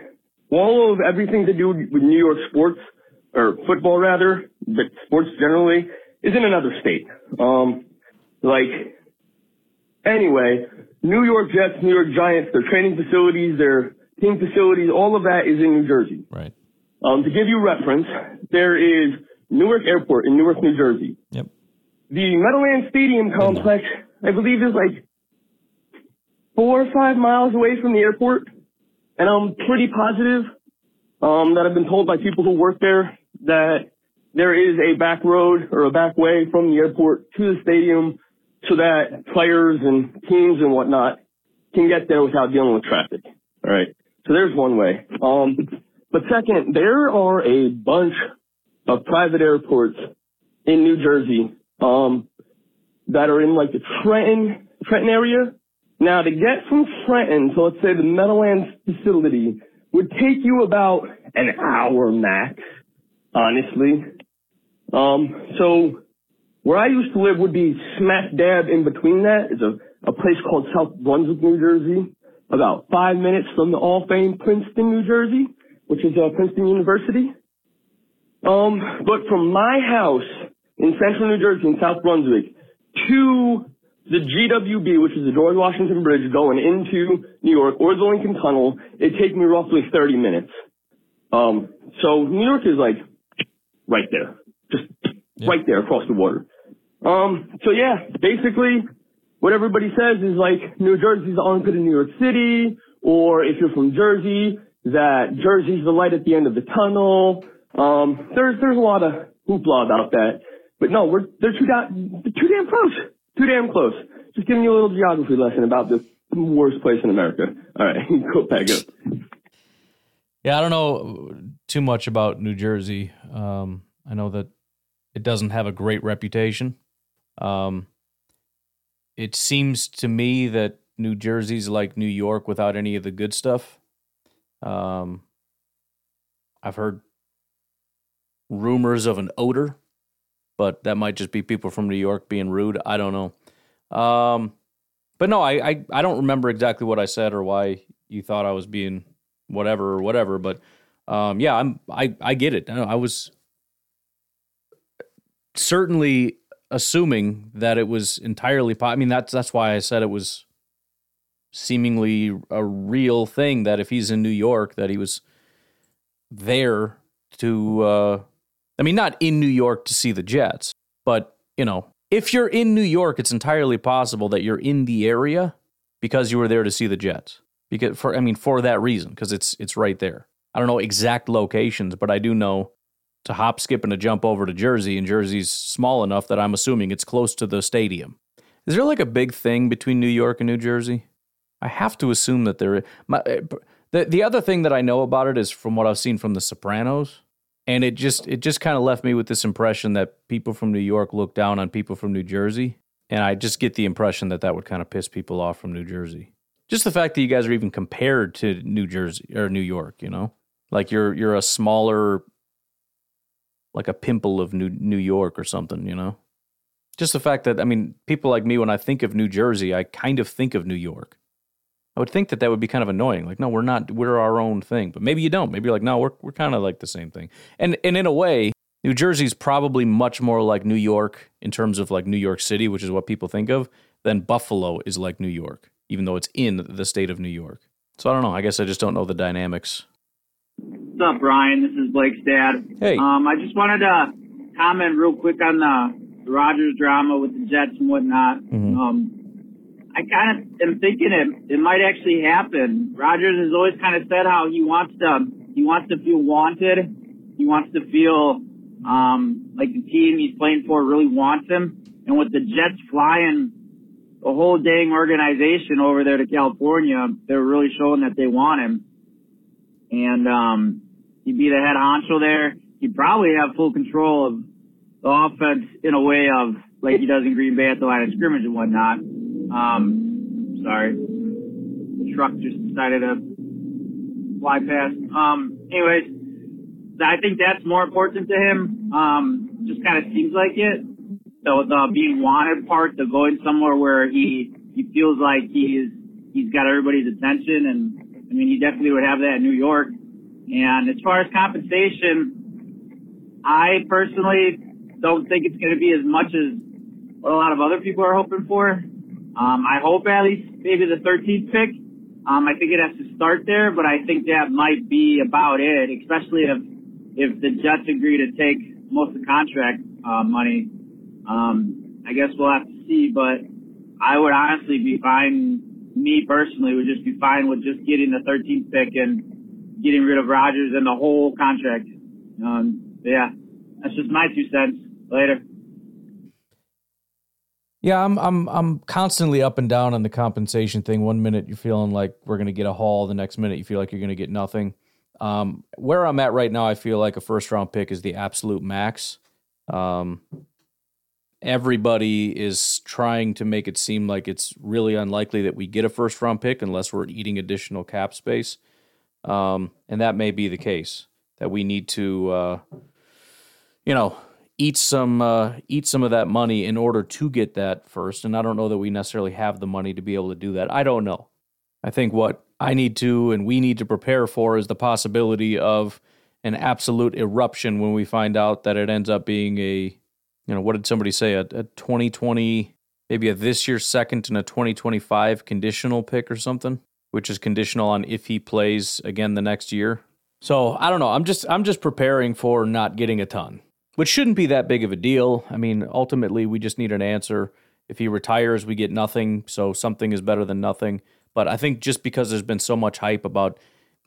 P: all of everything to do with New York sports, or football rather, but sports generally, is in another state. Um, like, anyway, New York Jets, New York Giants, their training facilities, their team facilities, all of that is in New Jersey.
J: Right.
P: Um, to give you reference, there is Newark Airport in Newark, New Jersey.
J: Yep.
P: The Meadowlands Stadium complex, I believe, is like four or five miles away from the airport. And I'm pretty positive um, that I've been told by people who work there that there is a back road or a back way from the airport to the stadium so that players and teams and whatnot can get there without dealing with traffic. All right. So there's one way. Um, but second, there are a bunch of private airports in New Jersey um, that are in like the Trenton Trenton area now, to get from Trenton to let's say the Meadowlands facility would take you about an hour max, honestly. Um, so where I used to live would be smack dab in between that is a, a place called South Brunswick, New Jersey, about five minutes from the all famed Princeton, New Jersey, which is uh, Princeton University. Um, but from my house in central New Jersey in South Brunswick to the GWB, which is the George Washington Bridge going into New York or the Lincoln Tunnel, it takes me roughly 30 minutes. Um, so New York is like right there, just yeah. right there across the water. Um, so yeah, basically what everybody says is like New Jersey's the armpit of New York City, or if you're from Jersey, that Jersey's the light at the end of the tunnel. Um, there's, there's a lot of hoopla about that. But no, we're, they're too, da- too damn close. Too damn close. Just giving you a little geography lesson about the worst place in America. All right, go back up.
J: Yeah, I don't know too much about New Jersey. Um, I know that it doesn't have a great reputation. Um, it seems to me that New Jersey's like New York without any of the good stuff. Um, I've heard rumors of an odor but that might just be people from New York being rude. I don't know. Um, but no, I, I, I don't remember exactly what I said or why you thought I was being whatever or whatever. But um, yeah, I'm I I get it. I was certainly assuming that it was entirely. Po- I mean, that's that's why I said it was seemingly a real thing that if he's in New York, that he was there to uh, I mean, not in New York to see the Jets, but, you know, if you're in New York, it's entirely possible that you're in the area because you were there to see the Jets. Because for I mean for that reason because it's it's right there. I don't know exact locations, but I do know to hop, skip, and to jump over to Jersey, and Jersey's small enough that I'm assuming it's close to the stadium. Is there like a big thing between New York and New Jersey? I have to assume that there. My, eh, the the other thing that I know about it is from what I've seen from The Sopranos and it just it just kind of left me with this impression that people from New York look down on people from New Jersey, and I just get the impression that that would kind of piss people off from New Jersey. Just the fact that you guys are even compared to New Jersey or New York, you know, like you're you're a smaller, like a pimple of New New York or something, you know. Just the fact that I mean, people like me, when I think of New Jersey, I kind of think of New York. I would think that that would be kind of annoying. Like, no, we're not. We're our own thing. But maybe you don't. Maybe you're like, no, we're we're kind of like the same thing. And and in a way, New Jersey's probably much more like New York in terms of like New York City, which is what people think of, than Buffalo is like New York, even though it's in the state of New York. So I don't know. I guess I just don't know the dynamics.
Q: What's up, Brian? This is Blake's dad.
J: Hey.
Q: Um, I just wanted to comment real quick on the Rodgers drama with the Jets and whatnot.
J: Mm-hmm.
Q: Um, I kind of am thinking it it might actually happen. Rodgers has always kind of said how he wants to he wants to feel wanted. He wants to feel um, like the team he's playing for really wants him. And with the Jets flying the whole dang organization over there to California, they're really showing that they want him. And um, he'd be the head honcho there. He'd probably have full control of the offense in a way of like he does in Green Bay at the line of scrimmage and whatnot. Um, sorry, the truck just decided to fly past. Um, anyways, I think that's more important to him. Um, just kind of seems like it. So the being wanted part, the going somewhere where he he feels like he's he's got everybody's attention, and I mean he definitely would have that in New York. And as far as compensation, I personally don't think it's going to be as much as what a lot of other people are hoping for. Um, I hope at least maybe the 13th pick. Um, I think it has to start there, but I think that might be about it, especially if if the Jets agree to take most of the contract uh, money. Um, I guess we'll have to see, but I would honestly be fine. Me personally would just be fine with just getting the 13th pick and getting rid of Rodgers and the whole contract. Um, yeah, that's just my two cents. Later.
J: Yeah, I'm I'm I'm constantly up and down on the compensation thing. One minute you're feeling like we're going to get a haul, the next minute you feel like you're going to get nothing. Um, where I'm at right now, I feel like a first round pick is the absolute max. Um, everybody is trying to make it seem like it's really unlikely that we get a first round pick unless we're eating additional cap space. Um, and that may be the case that we need to, uh, you know, eat some uh, eat some of that money in order to get that first. And I don't know that we necessarily have the money to be able to do that. I don't know. I think what I need to and we need to prepare for is the possibility of an absolute eruption when we find out that it ends up being a, you know, what did somebody say? A, a 2020, maybe a this year second and a 2025 conditional pick or something, which is conditional on if he plays again the next year. So I don't know. I'm just I'm just preparing for not getting a ton which shouldn't be that big of a deal. I mean, ultimately, we just need an answer. If he retires, we get nothing, so something is better than nothing. But I think just because there's been so much hype about,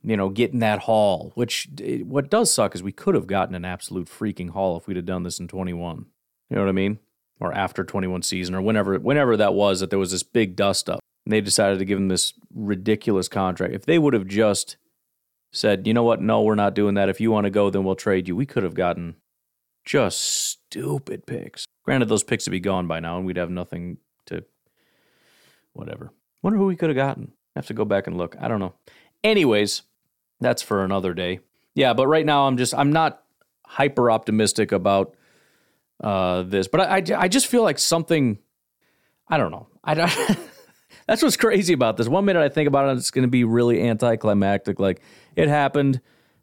J: you know, getting that haul, which eh, what does suck is we could have gotten an absolute freaking haul if we'd have done this in 21. You know what I mean? Or after 21 season, or whenever whenever that was, that there was this big dust up, and they decided to give him this ridiculous contract. If they would have just said, you know what, no, we're not doing that. If you want to go, then we'll trade you. We could have gotten just stupid picks. Granted, those picks would be gone by now, and we'd have nothing to whatever. Wonder who we could have gotten. have to go back and look. I don't know. Anyways, that's for another day. Yeah, but right now I'm just I'm not hyper optimistic about uh, this, but I, I, I just feel like something. I don't know. I don't. that's what's crazy about this. One minute I think about it, it's going to be really anticlimactic. Like it happened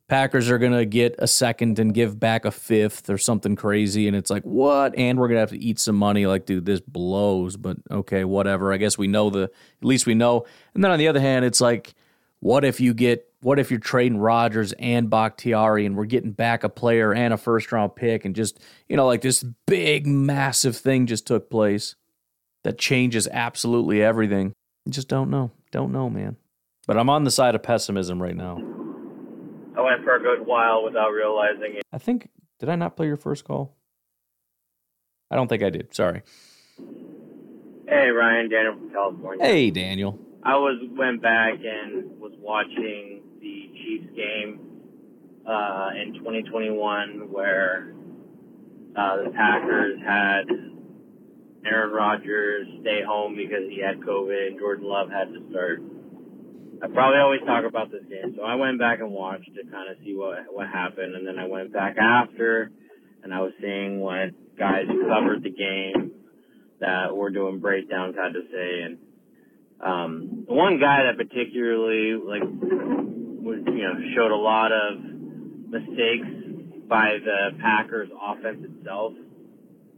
J: Packers are going to get a second and give back a fifth or something crazy. And it's like, what? And we're going to have to eat some money. Like, dude, this blows, but okay, whatever. I guess we know the, at least we know. And then on the other hand, it's like, what if you get, what if you're trading Rodgers and Bakhtiari and we're getting back a player and a first round pick and just, you know, like this big, massive thing just took place that changes absolutely everything. You just don't know. Don't know, man. But I'm on the side of pessimism right now.
R: I went for a good while without realizing it.
J: I think did I not play your first call? I don't think I did. Sorry.
R: Hey Ryan, Daniel from California.
J: Hey Daniel.
R: I was went back and was watching the Chiefs game uh, in 2021 where uh, the Packers had Aaron Rodgers stay home because he had COVID and Jordan Love had to start. I probably always talk about this game, so I went back and watched to kind of see what what happened, and then I went back after, and I was seeing what guys covered the game that were doing breakdowns had to say, and um, one guy that particularly like was you know showed a lot of mistakes by the Packers offense itself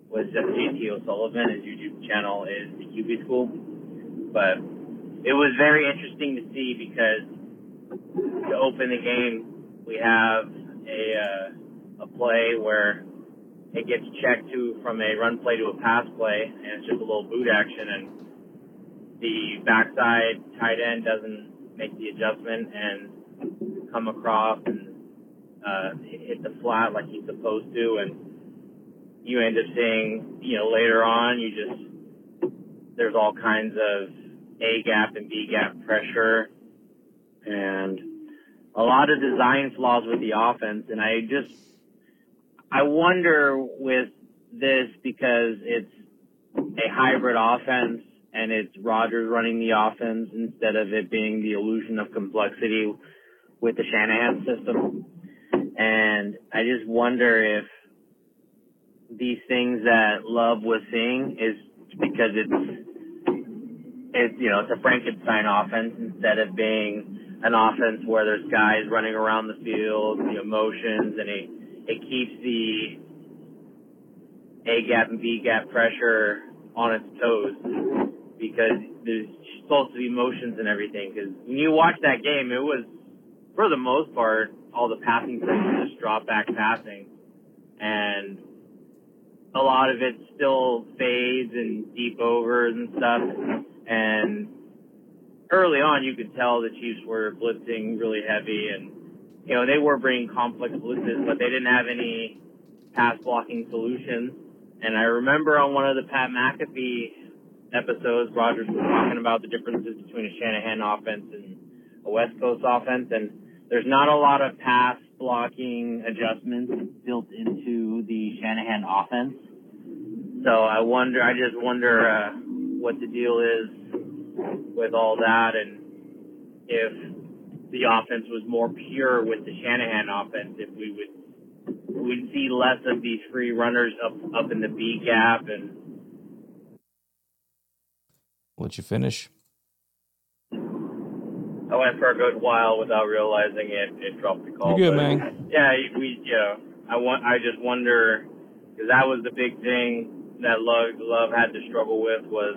R: was just JT O'Sullivan. His YouTube channel is the QB School, but it was very interesting to see because to open the game, we have a uh, a play where it gets checked to from a run play to a pass play, and it's just a little boot action, and the backside tight end doesn't make the adjustment and come across and uh, hit the flat like he's supposed to, and you end up seeing, you know, later on, you just there's all kinds of A gap and B gap pressure, and a lot of design flaws with the offense, and I just I wonder with this because it's a hybrid offense and it's Rodgers running the offense instead of it being the illusion of complexity with the Shanahan system. And I just wonder if these things that Love was seeing is because it's it's you know it's a Frankenstein offense instead of being an offense where there's guys running around the field, the emotions, and it it keeps the A gap and B gap pressure on its toes because there's supposed to be motions and everything. Because when you watch that game, it was for the most part all the passing plays were just drop back passing, and a lot of it still fades and deep overs and stuff. And early on, you could tell the Chiefs were blitzing really heavy, and you know they were bringing complex blitzes, but they didn't have any pass blocking solutions. And I remember on one of the Pat McAfee episodes, Rodgers was talking about the differences between a Shanahan offense and a West Coast offense, and there's not a lot of pass blocking adjustments built into the Shanahan offense. So I wonder, I just wonder uh, what the deal is with all that, and if the offense was more pure with the Shanahan offense, if we would we'd see less of these free runners up up in the B gap and.
J: Let you finish.
R: I went for a good while without realizing it. It dropped the call.
J: You're good, man.
R: Yeah, we. Yeah, I want. I just wonder because that was the big thing that Love, Love had to struggle with was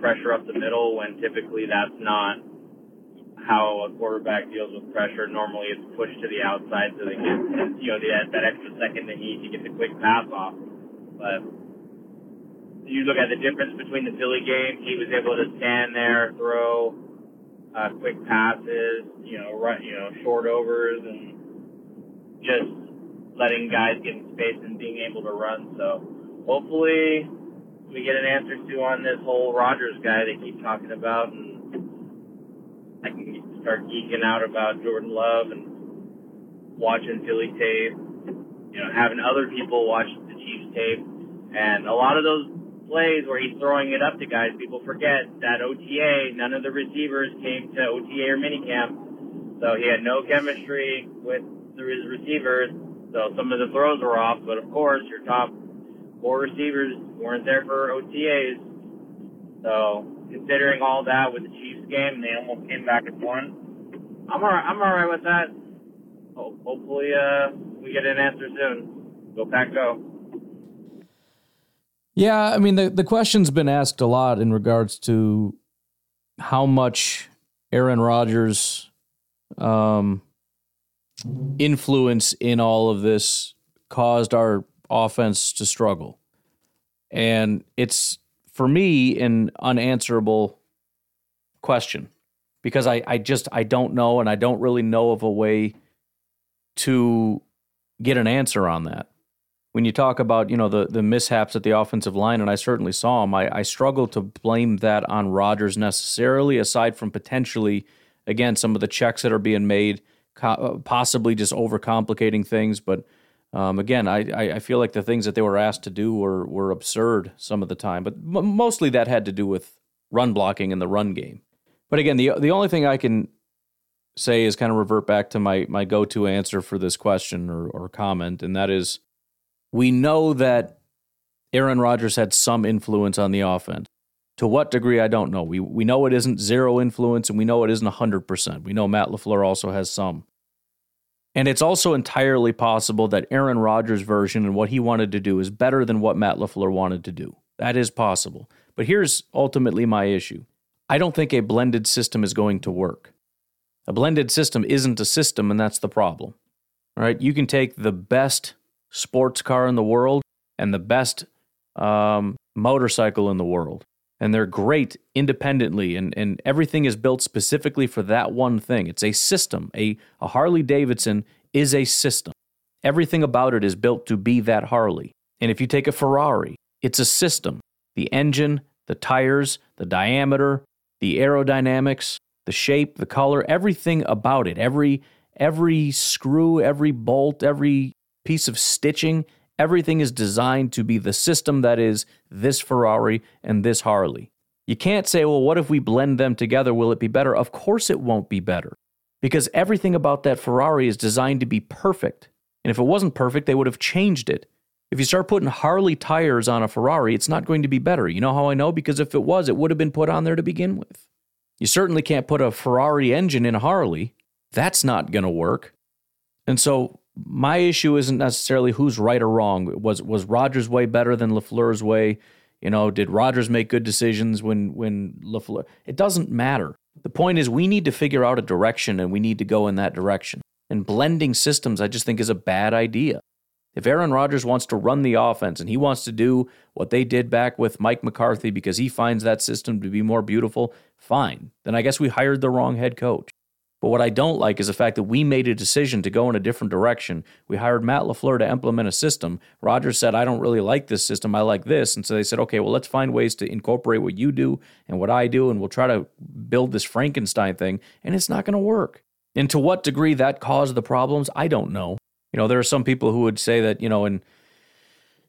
R: pressure up the middle. When typically that's not how a quarterback deals with pressure. Normally, it's pushed to the outside so they get you know that that extra second they need to get the quick pass off. But you look at the difference between the Philly game. He was able to stand there, throw uh, quick passes, you know, run, you know, short overs, and just letting guys get in space and being able to run. So hopefully we get an answer to on this whole Rodgers guy they keep talking about, and I can start geeking out about Jordan Love and watching Philly tape, you know, having other people watch the Chiefs tape, and a lot of those plays where he's throwing it up to guys, people forget that OTA, none of the receivers came to OTA or minicamp. So he had no chemistry with his receivers. So some of the throws were off, but of course your top four receivers weren't there for OTAs. So considering all that with the Chiefs game, they almost came back and won. I'm alright. I'm alright with that. hopefully, uh, we get an answer soon. Go Pack, go.
J: Yeah, I mean the the question's been asked a lot in regards to how much Aaron Rodgers um, influence in all of this caused our offense to struggle. And it's for me an unanswerable question because I, I just I don't know and I don't really know of a way to get an answer on that when you talk about you know the the mishaps at the offensive line, and I certainly saw them, I, I struggle to blame that on Rodgers necessarily. Aside from potentially, again, some of the checks that are being made, possibly just overcomplicating things. But um, again, I, I feel like the things that they were asked to do were were absurd some of the time. But m- mostly that had to do with run blocking in the run game. But again, the the only thing I can say is kind of revert back to my my go to answer for this question or, or comment, and that is we know that Aaron Rodgers had some influence on the offense. To what degree, I don't know. We, we know it isn't zero influence, and we know it isn't 100%. We know Matt LaFleur also has some. And it's also entirely possible that Aaron Rodgers' version and what he wanted to do is better than what Matt LaFleur wanted to do. That is possible. But here's ultimately my issue I don't think a blended system is going to work. A blended system isn't a system, and that's the problem. All right? You can take the best sports car in the world and the best um, motorcycle in the world. And they're great independently, and, and everything is built specifically for that one thing. It's a system. A, a Harley Davidson is a system. Everything about it is built to be that Harley. And if you take a Ferrari, it's a system. The engine, the tires, the diameter, the aerodynamics, the shape, the color, everything about it, every every screw, every bolt, every piece of stitching Everything is designed to be the system that is this Ferrari and this Harley. You can't say, well, what if we blend them together? Will it be better? Of course, it won't be better because everything about that Ferrari is designed to be perfect. And if it wasn't perfect, they would have changed it. If you start putting Harley tires on a Ferrari, it's not going to be better. You know how I know? Because if it was, it would have been put on there to begin with. You certainly can't put a Ferrari engine in a Harley. That's not going to work. And so my issue isn't necessarily who's right or wrong. Was was Rodgers' way better than LaFleur's way? You know, did Rodgers make good decisions when when Lafleur? It doesn't matter. The point is, we need to figure out a direction, and we need to go in that direction. And blending systems, I just think, is a bad idea. If Aaron Rodgers wants to run the offense and he wants to do what they did back with Mike McCarthy because he finds that system to be more beautiful, fine. Then I guess we hired the wrong head coach. But what I don't like is the fact that we made a decision to go in a different direction. We hired Matt LaFleur to implement a system. Rodgers said, I don't really like this system. I like this. And so they said, okay, well, let's find ways to incorporate what you do and what I do, and we'll try to build this Frankenstein thing. And it's not going to work. And to what degree that caused the problems, I don't know. You know, there are some people who would say that, you know, in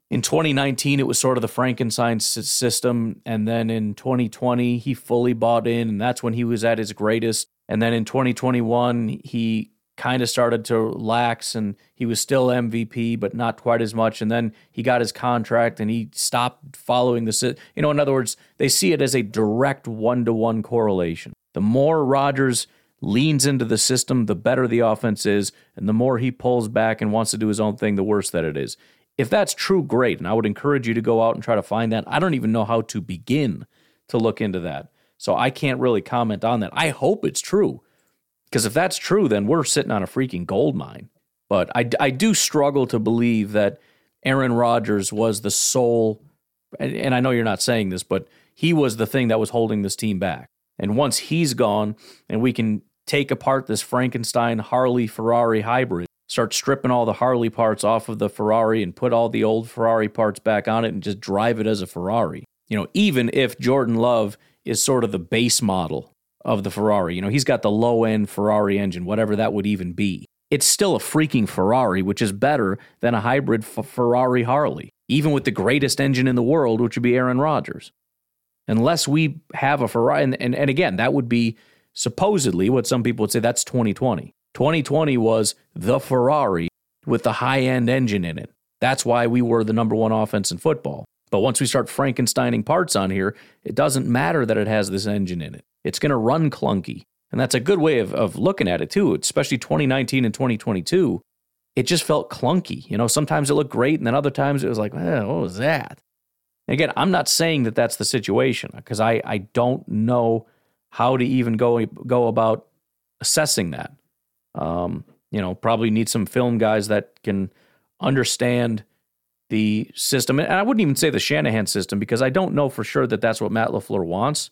J: in 2019 it was sort of the frankenstein system and then in 2020 he fully bought in and that's when he was at his greatest and then in 2021, he kind of started to lax and he was still MVP, but not quite as much. And then he got his contract and he stopped following the, you know, in other words, they see it as a direct one to one correlation. The more Rodgers leans into the system, the better the offense is. And the more he pulls back and wants to do his own thing, the worse that it is. If that's true, great. And I would encourage you to go out and try to find that. I don't even know how to begin to look into that. So I can't really comment on that. I hope it's true. Because if that's true, then we're sitting on a freaking gold mine. But I, I do struggle to believe that Aaron Rodgers was the sole, and I know you're not saying this, but he was the thing that was holding this team back. And once he's gone and we can take apart this Frankenstein Harley Ferrari hybrid, start stripping all the Harley parts off of the Ferrari and put all the old Ferrari parts back on it and just drive it as a Ferrari. You know, even if Jordan Love is sort of the base model of the Ferrari. You know, he's got the low end Ferrari engine, whatever that would even be. It's still a freaking Ferrari, which is better than a hybrid F- Ferrari Harley, even with the greatest engine in the world, which would be Aaron Rodgers. Unless we have a Ferrari, and, and, and again, that would be supposedly what some people would say that's 2020. 2020 was the Ferrari with the high end engine in it. That's why we were the number one offense in football. But once we start Frankensteining parts on here, it doesn't matter that it has this engine in it. It's going to run clunky. And that's a good way of, of looking at it, too, especially 2019 and 2022. It just felt clunky. You know, sometimes it looked great, and then other times it was like, eh, what was that? Again, I'm not saying that that's the situation because I, I don't know how to even go, go about assessing that. Um, you know, probably need some film guys that can understand – the system, and I wouldn't even say the Shanahan system because I don't know for sure that that's what Matt LaFleur wants.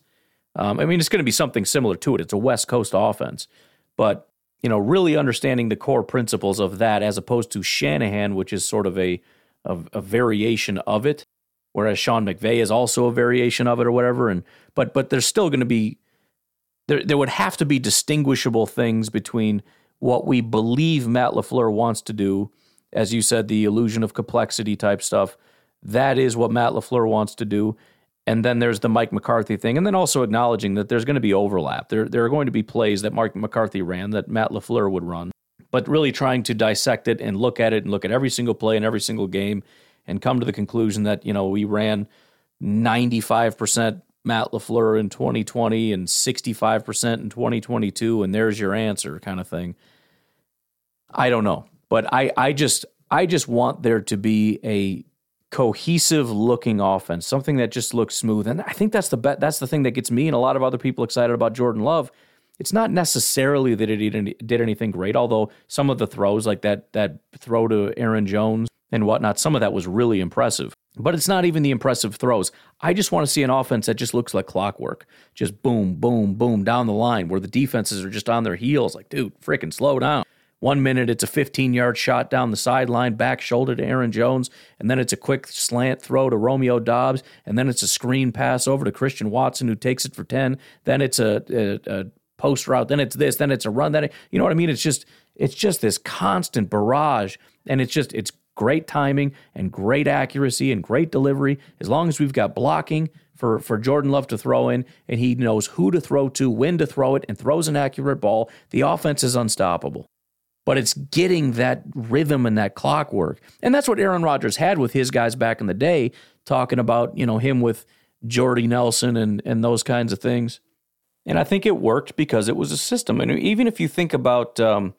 J: Um, I mean, it's going to be something similar to it. It's a West Coast offense, but you know, really understanding the core principles of that as opposed to Shanahan, which is sort of a a, a variation of it, whereas Sean McVay is also a variation of it or whatever. And but but there's still going to be there there would have to be distinguishable things between what we believe Matt LaFleur wants to do as you said, the illusion of complexity type stuff. That is what Matt LaFleur wants to do. And then there's the Mike McCarthy thing. And then also acknowledging that there's going to be overlap. There, there are going to be plays that Mike McCarthy ran that Matt LaFleur would run. But really trying to dissect it and look at it and look at every single play and every single game and come to the conclusion that, you know, we ran 95% Matt LaFleur in 2020 and 65% in 2022, and there's your answer kind of thing. I don't know. But I, I just I just want there to be a cohesive looking offense, something that just looks smooth. And I think that's the bet. That's the thing that gets me and a lot of other people excited about Jordan Love. It's not necessarily that it did anything great, although some of the throws, like that that throw to Aaron Jones, and whatnot. Some of that was really impressive. But it's not even the impressive throws. I just want to see an offense that just looks like clockwork. Just boom, boom, boom down the line where the defenses are just on their heels. Like, dude, freaking slow down. One minute it's a 15 yard shot down the sideline, back shoulder to Aaron Jones, and then it's a quick slant throw to Romeo Doubs, and then it's a screen pass over to Christian Watson who takes it for 10. Then it's a, a, a post route, then it's this, then it's a run. Then it, you know what I mean? It's just it's just this constant barrage, and it's just it's great timing and great accuracy and great delivery. As long as we've got blocking for, for Jordan Love to throw in and he knows who to throw to, when to throw it, and throws an accurate ball, the offense is unstoppable. But it's getting that rhythm and that clockwork. And that's what Aaron Rodgers had with his guys back in the day, talking about, you know, him with Jordy Nelson and, and those kinds of things. And I think it worked because it was a system. And even if you think about um,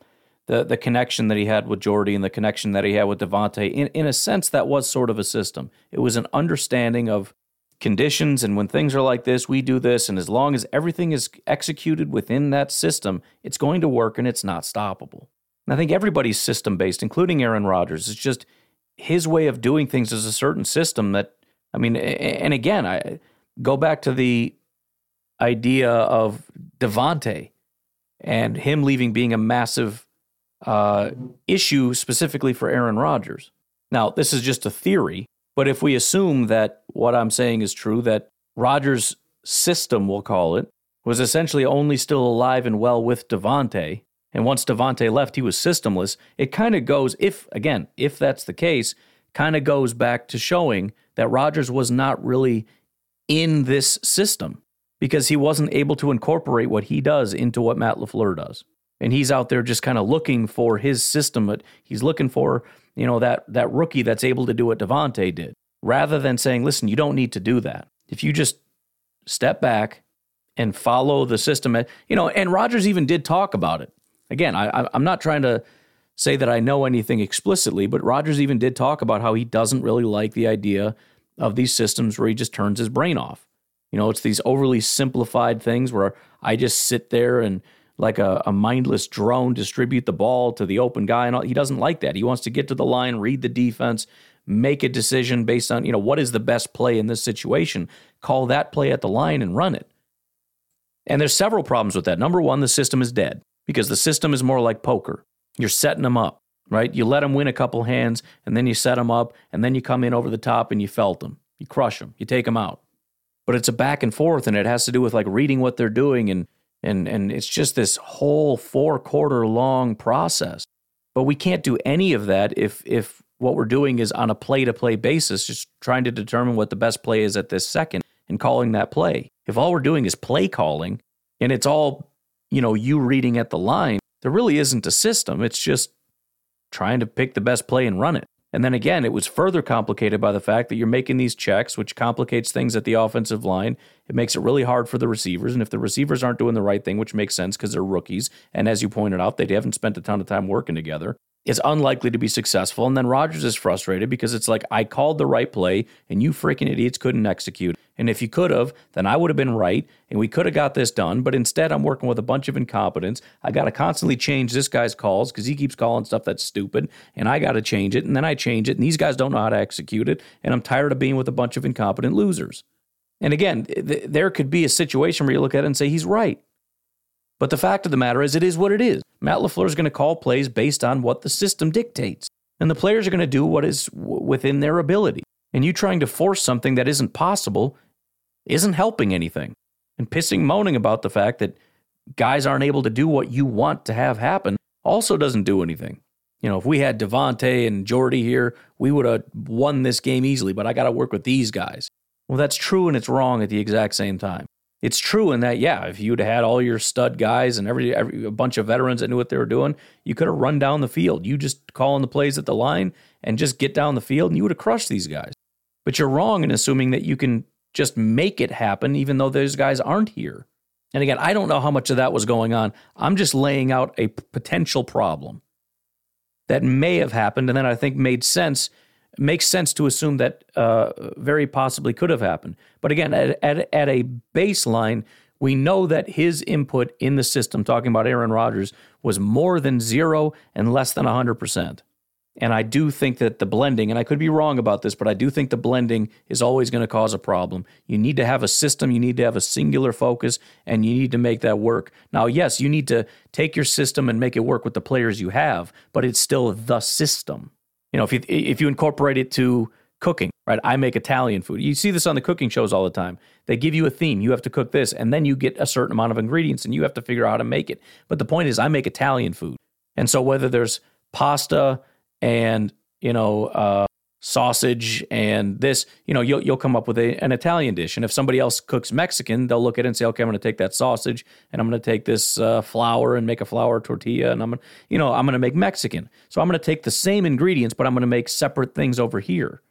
J: the the connection that he had with Jordy and the connection that he had with Davante. In in a sense, that was sort of a system. It was an understanding of conditions and when things are like this, we do this, and as long as everything is executed within that system, it's going to work and it's not stoppable. And I think everybody's system based, including Aaron Rodgers, is just his way of doing things is a certain system that I mean, and again, I go back to the idea of Davante and him leaving being a massive uh, issue specifically for Aaron Rodgers. Now, this is just a theory, but if we assume that what I'm saying is true, that Rodgers' system, we'll call it, was essentially only still alive and well with Davante, and once Davante left, he was systemless, it kind of goes, if, again, if that's the case, kind of goes back to showing that Rodgers was not really in this system because he wasn't able to incorporate what he does into what Matt LaFleur does and he's out there just kind of looking for his system. But he's looking for you know that that rookie that's able to do what Davante did, rather than saying, "Listen, you don't need to do that. If you just step back and follow the system." You know, and Rodgers even did talk about it. Again, I, I'm not trying to say that I know anything explicitly, but Rodgers even did talk about how he doesn't really like the idea of these systems where he just turns his brain off. You know, it's these overly simplified things where I just sit there and like a, a mindless drone distribute the ball to the open guy and all. he doesn't like that. He wants to get to the line, read the defense, make a decision based on, you know, what is the best play in this situation, call that play at the line and run it. And there's several problems with that. Number 1, the system is dead because the system is more like poker. You're setting them up, right? You let them win a couple hands and then you set them up and then you come in over the top and you felt them. You crush them. You take them out. But it's a back and forth and it has to do with like reading what they're doing and and and it's just this whole four quarter long process but we can't do any of that if if what we're doing is on a play to play basis just trying to determine what the best play is at this second and calling that play if all we're doing is play calling and it's all you know you reading at the line there really isn't a system it's just trying to pick the best play and run it and then again, it was further complicated by the fact that you're making these checks, which complicates things at the offensive line. It makes it really hard for the receivers. And if the receivers aren't doing the right thing, which makes sense because they're rookies, and as you pointed out, they haven't spent a ton of time working together, it's unlikely to be successful. And then Rodgers is frustrated because it's like, I called the right play and you freaking idiots couldn't execute. And if you could have, then I would have been right and we could have got this done. But instead, I'm working with a bunch of incompetence. I got to constantly change this guy's calls because he keeps calling stuff that's stupid and I got to change it. And then I change it and these guys don't know how to execute it. And I'm tired of being with a bunch of incompetent losers. And again, th- there could be a situation where you look at it and say, he's right. But the fact of the matter is, it is what it is. Matt LaFleur is going to call plays based on what the system dictates. And the players are going to do what is w- within their ability. And you trying to force something that isn't possible isn't helping anything. And pissing, moaning about the fact that guys aren't able to do what you want to have happen also doesn't do anything. You know, if we had Davante and Jordy here, we would have won this game easily, but I got to work with these guys. Well, that's true and it's wrong at the exact same time it's true in that yeah, if you'd had all your stud guys and every, every a bunch of veterans that knew what they were doing, you could have run down the field. You just call in the plays at the line and just get down the field, and you would have crushed these guys. But you're wrong in assuming that you can just make it happen, even though those guys aren't here. And again, I don't know how much of that was going on. I'm just laying out a potential problem that may have happened, and then I think made sense makes sense to assume that uh, very possibly could have happened. But again, at, at, at a baseline, we know that his input in the system, talking about Aaron Rodgers, was more than zero and less than 100%. And I do think that the blending, and I could be wrong about this, but I do think the blending is always going to cause a problem. You need to have a system, you need to have a singular focus, and you need to make that work. Now, yes, you need to take your system and make it work with the players you have, but it's still the system. You know, if you if you incorporate it to cooking, right? I make Italian food. You see this on the cooking shows all the time. They give you a theme. You have to cook this, and then you get a certain amount of ingredients, and you have to figure out how to make it. But the point is, I make Italian food, and so whether there's pasta and you know uh, sausage and this, you know, you'll you'll come up with a, an Italian dish. And if somebody else cooks Mexican, they'll look at it and say, okay, I'm going to take that sausage and I'm going to take this uh, flour and make a flour tortilla, and I'm going, to you know, I'm going to make Mexican. So I'm going to take the same ingredients, but I'm going to make separate things over here.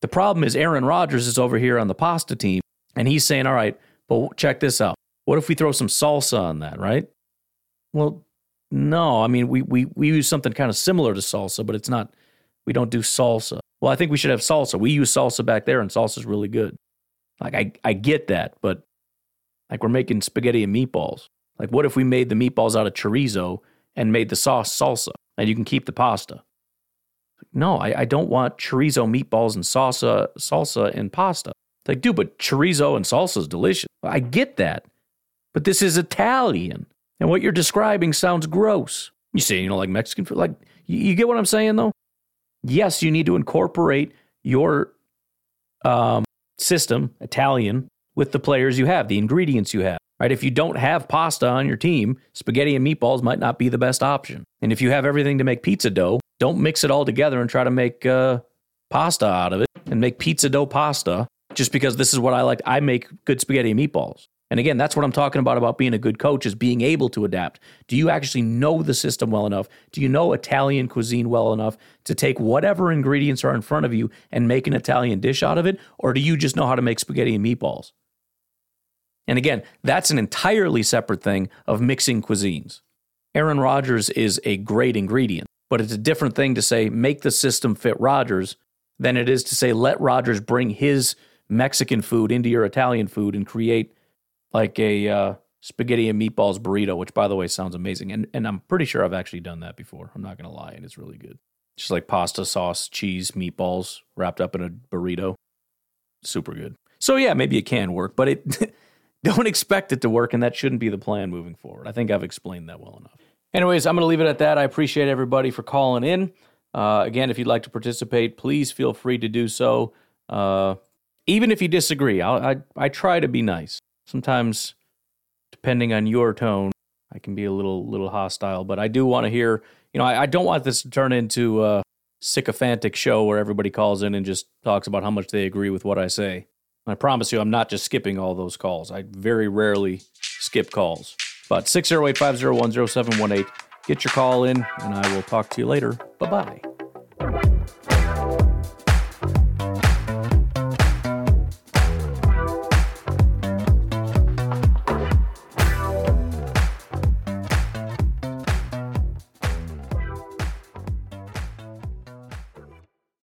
J: The problem is Aaron Rodgers is over here on the pasta team, and he's saying, all right, but check this out. What if we throw some salsa on that, right? Well, no, I mean we we we use something kind of similar to salsa, but it's not. We don't do salsa. Well, I think we should have salsa. We use salsa back there, and salsa's really good. Like I I get that, but like we're making spaghetti and meatballs. Like what if we made the meatballs out of chorizo and made the sauce salsa, and you can keep the pasta? No, I, I don't want chorizo meatballs and salsa salsa and pasta. Like, dude, but chorizo and salsa is delicious. I get that, but this is Italian. And what you're describing sounds gross. You say, you know, like Mexican food. Like, you, get what I'm saying, though? Yes, you need to incorporate your um, system, Italian, with the players you have, the ingredients you have. Right? If you don't have pasta on your team, spaghetti and meatballs might not be the best option. And if you have everything to make pizza dough, don't mix it all together and try to make uh, pasta out of it and make pizza dough pasta just because this is what I like. I make good spaghetti and meatballs. And again, that's what I'm talking about about being a good coach is being able to adapt. Do you actually know the system well enough? Do you know Italian cuisine well enough to take whatever ingredients are in front of you and make an Italian dish out of it? Or do you just know how to make spaghetti and meatballs? And again, that's an entirely separate thing of mixing cuisines. Aaron Rodgers is a great ingredient, but it's a different thing to say make the system fit Rodgers than it is to say let Rodgers bring his Mexican food into your Italian food and create like a uh, spaghetti and meatballs burrito, which by the way sounds amazing. And and I'm pretty sure I've actually done that before. I'm not gonna lie, and it's really good. Just like pasta sauce, cheese, meatballs wrapped up in a burrito. Super good. So yeah, maybe it can work, but it don't expect it to work, and that shouldn't be the plan moving forward. I think I've explained that well enough. Anyways, I'm to leave it at that. I appreciate everybody for calling in. Uh, again, if you'd like to participate, please feel free to do so. Uh, even if you disagree, I'll, I I try to be nice sometimes depending on your tone i can be a little little hostile but i do want to hear you know I, I, don't want this to turn into a sycophantic show where everybody calls in and just talks about how much they agree with what i say. I promise you i'm not just skipping all those calls. I very rarely skip calls. But 608-501-0718 get your call in and i will talk to you later. Bye-bye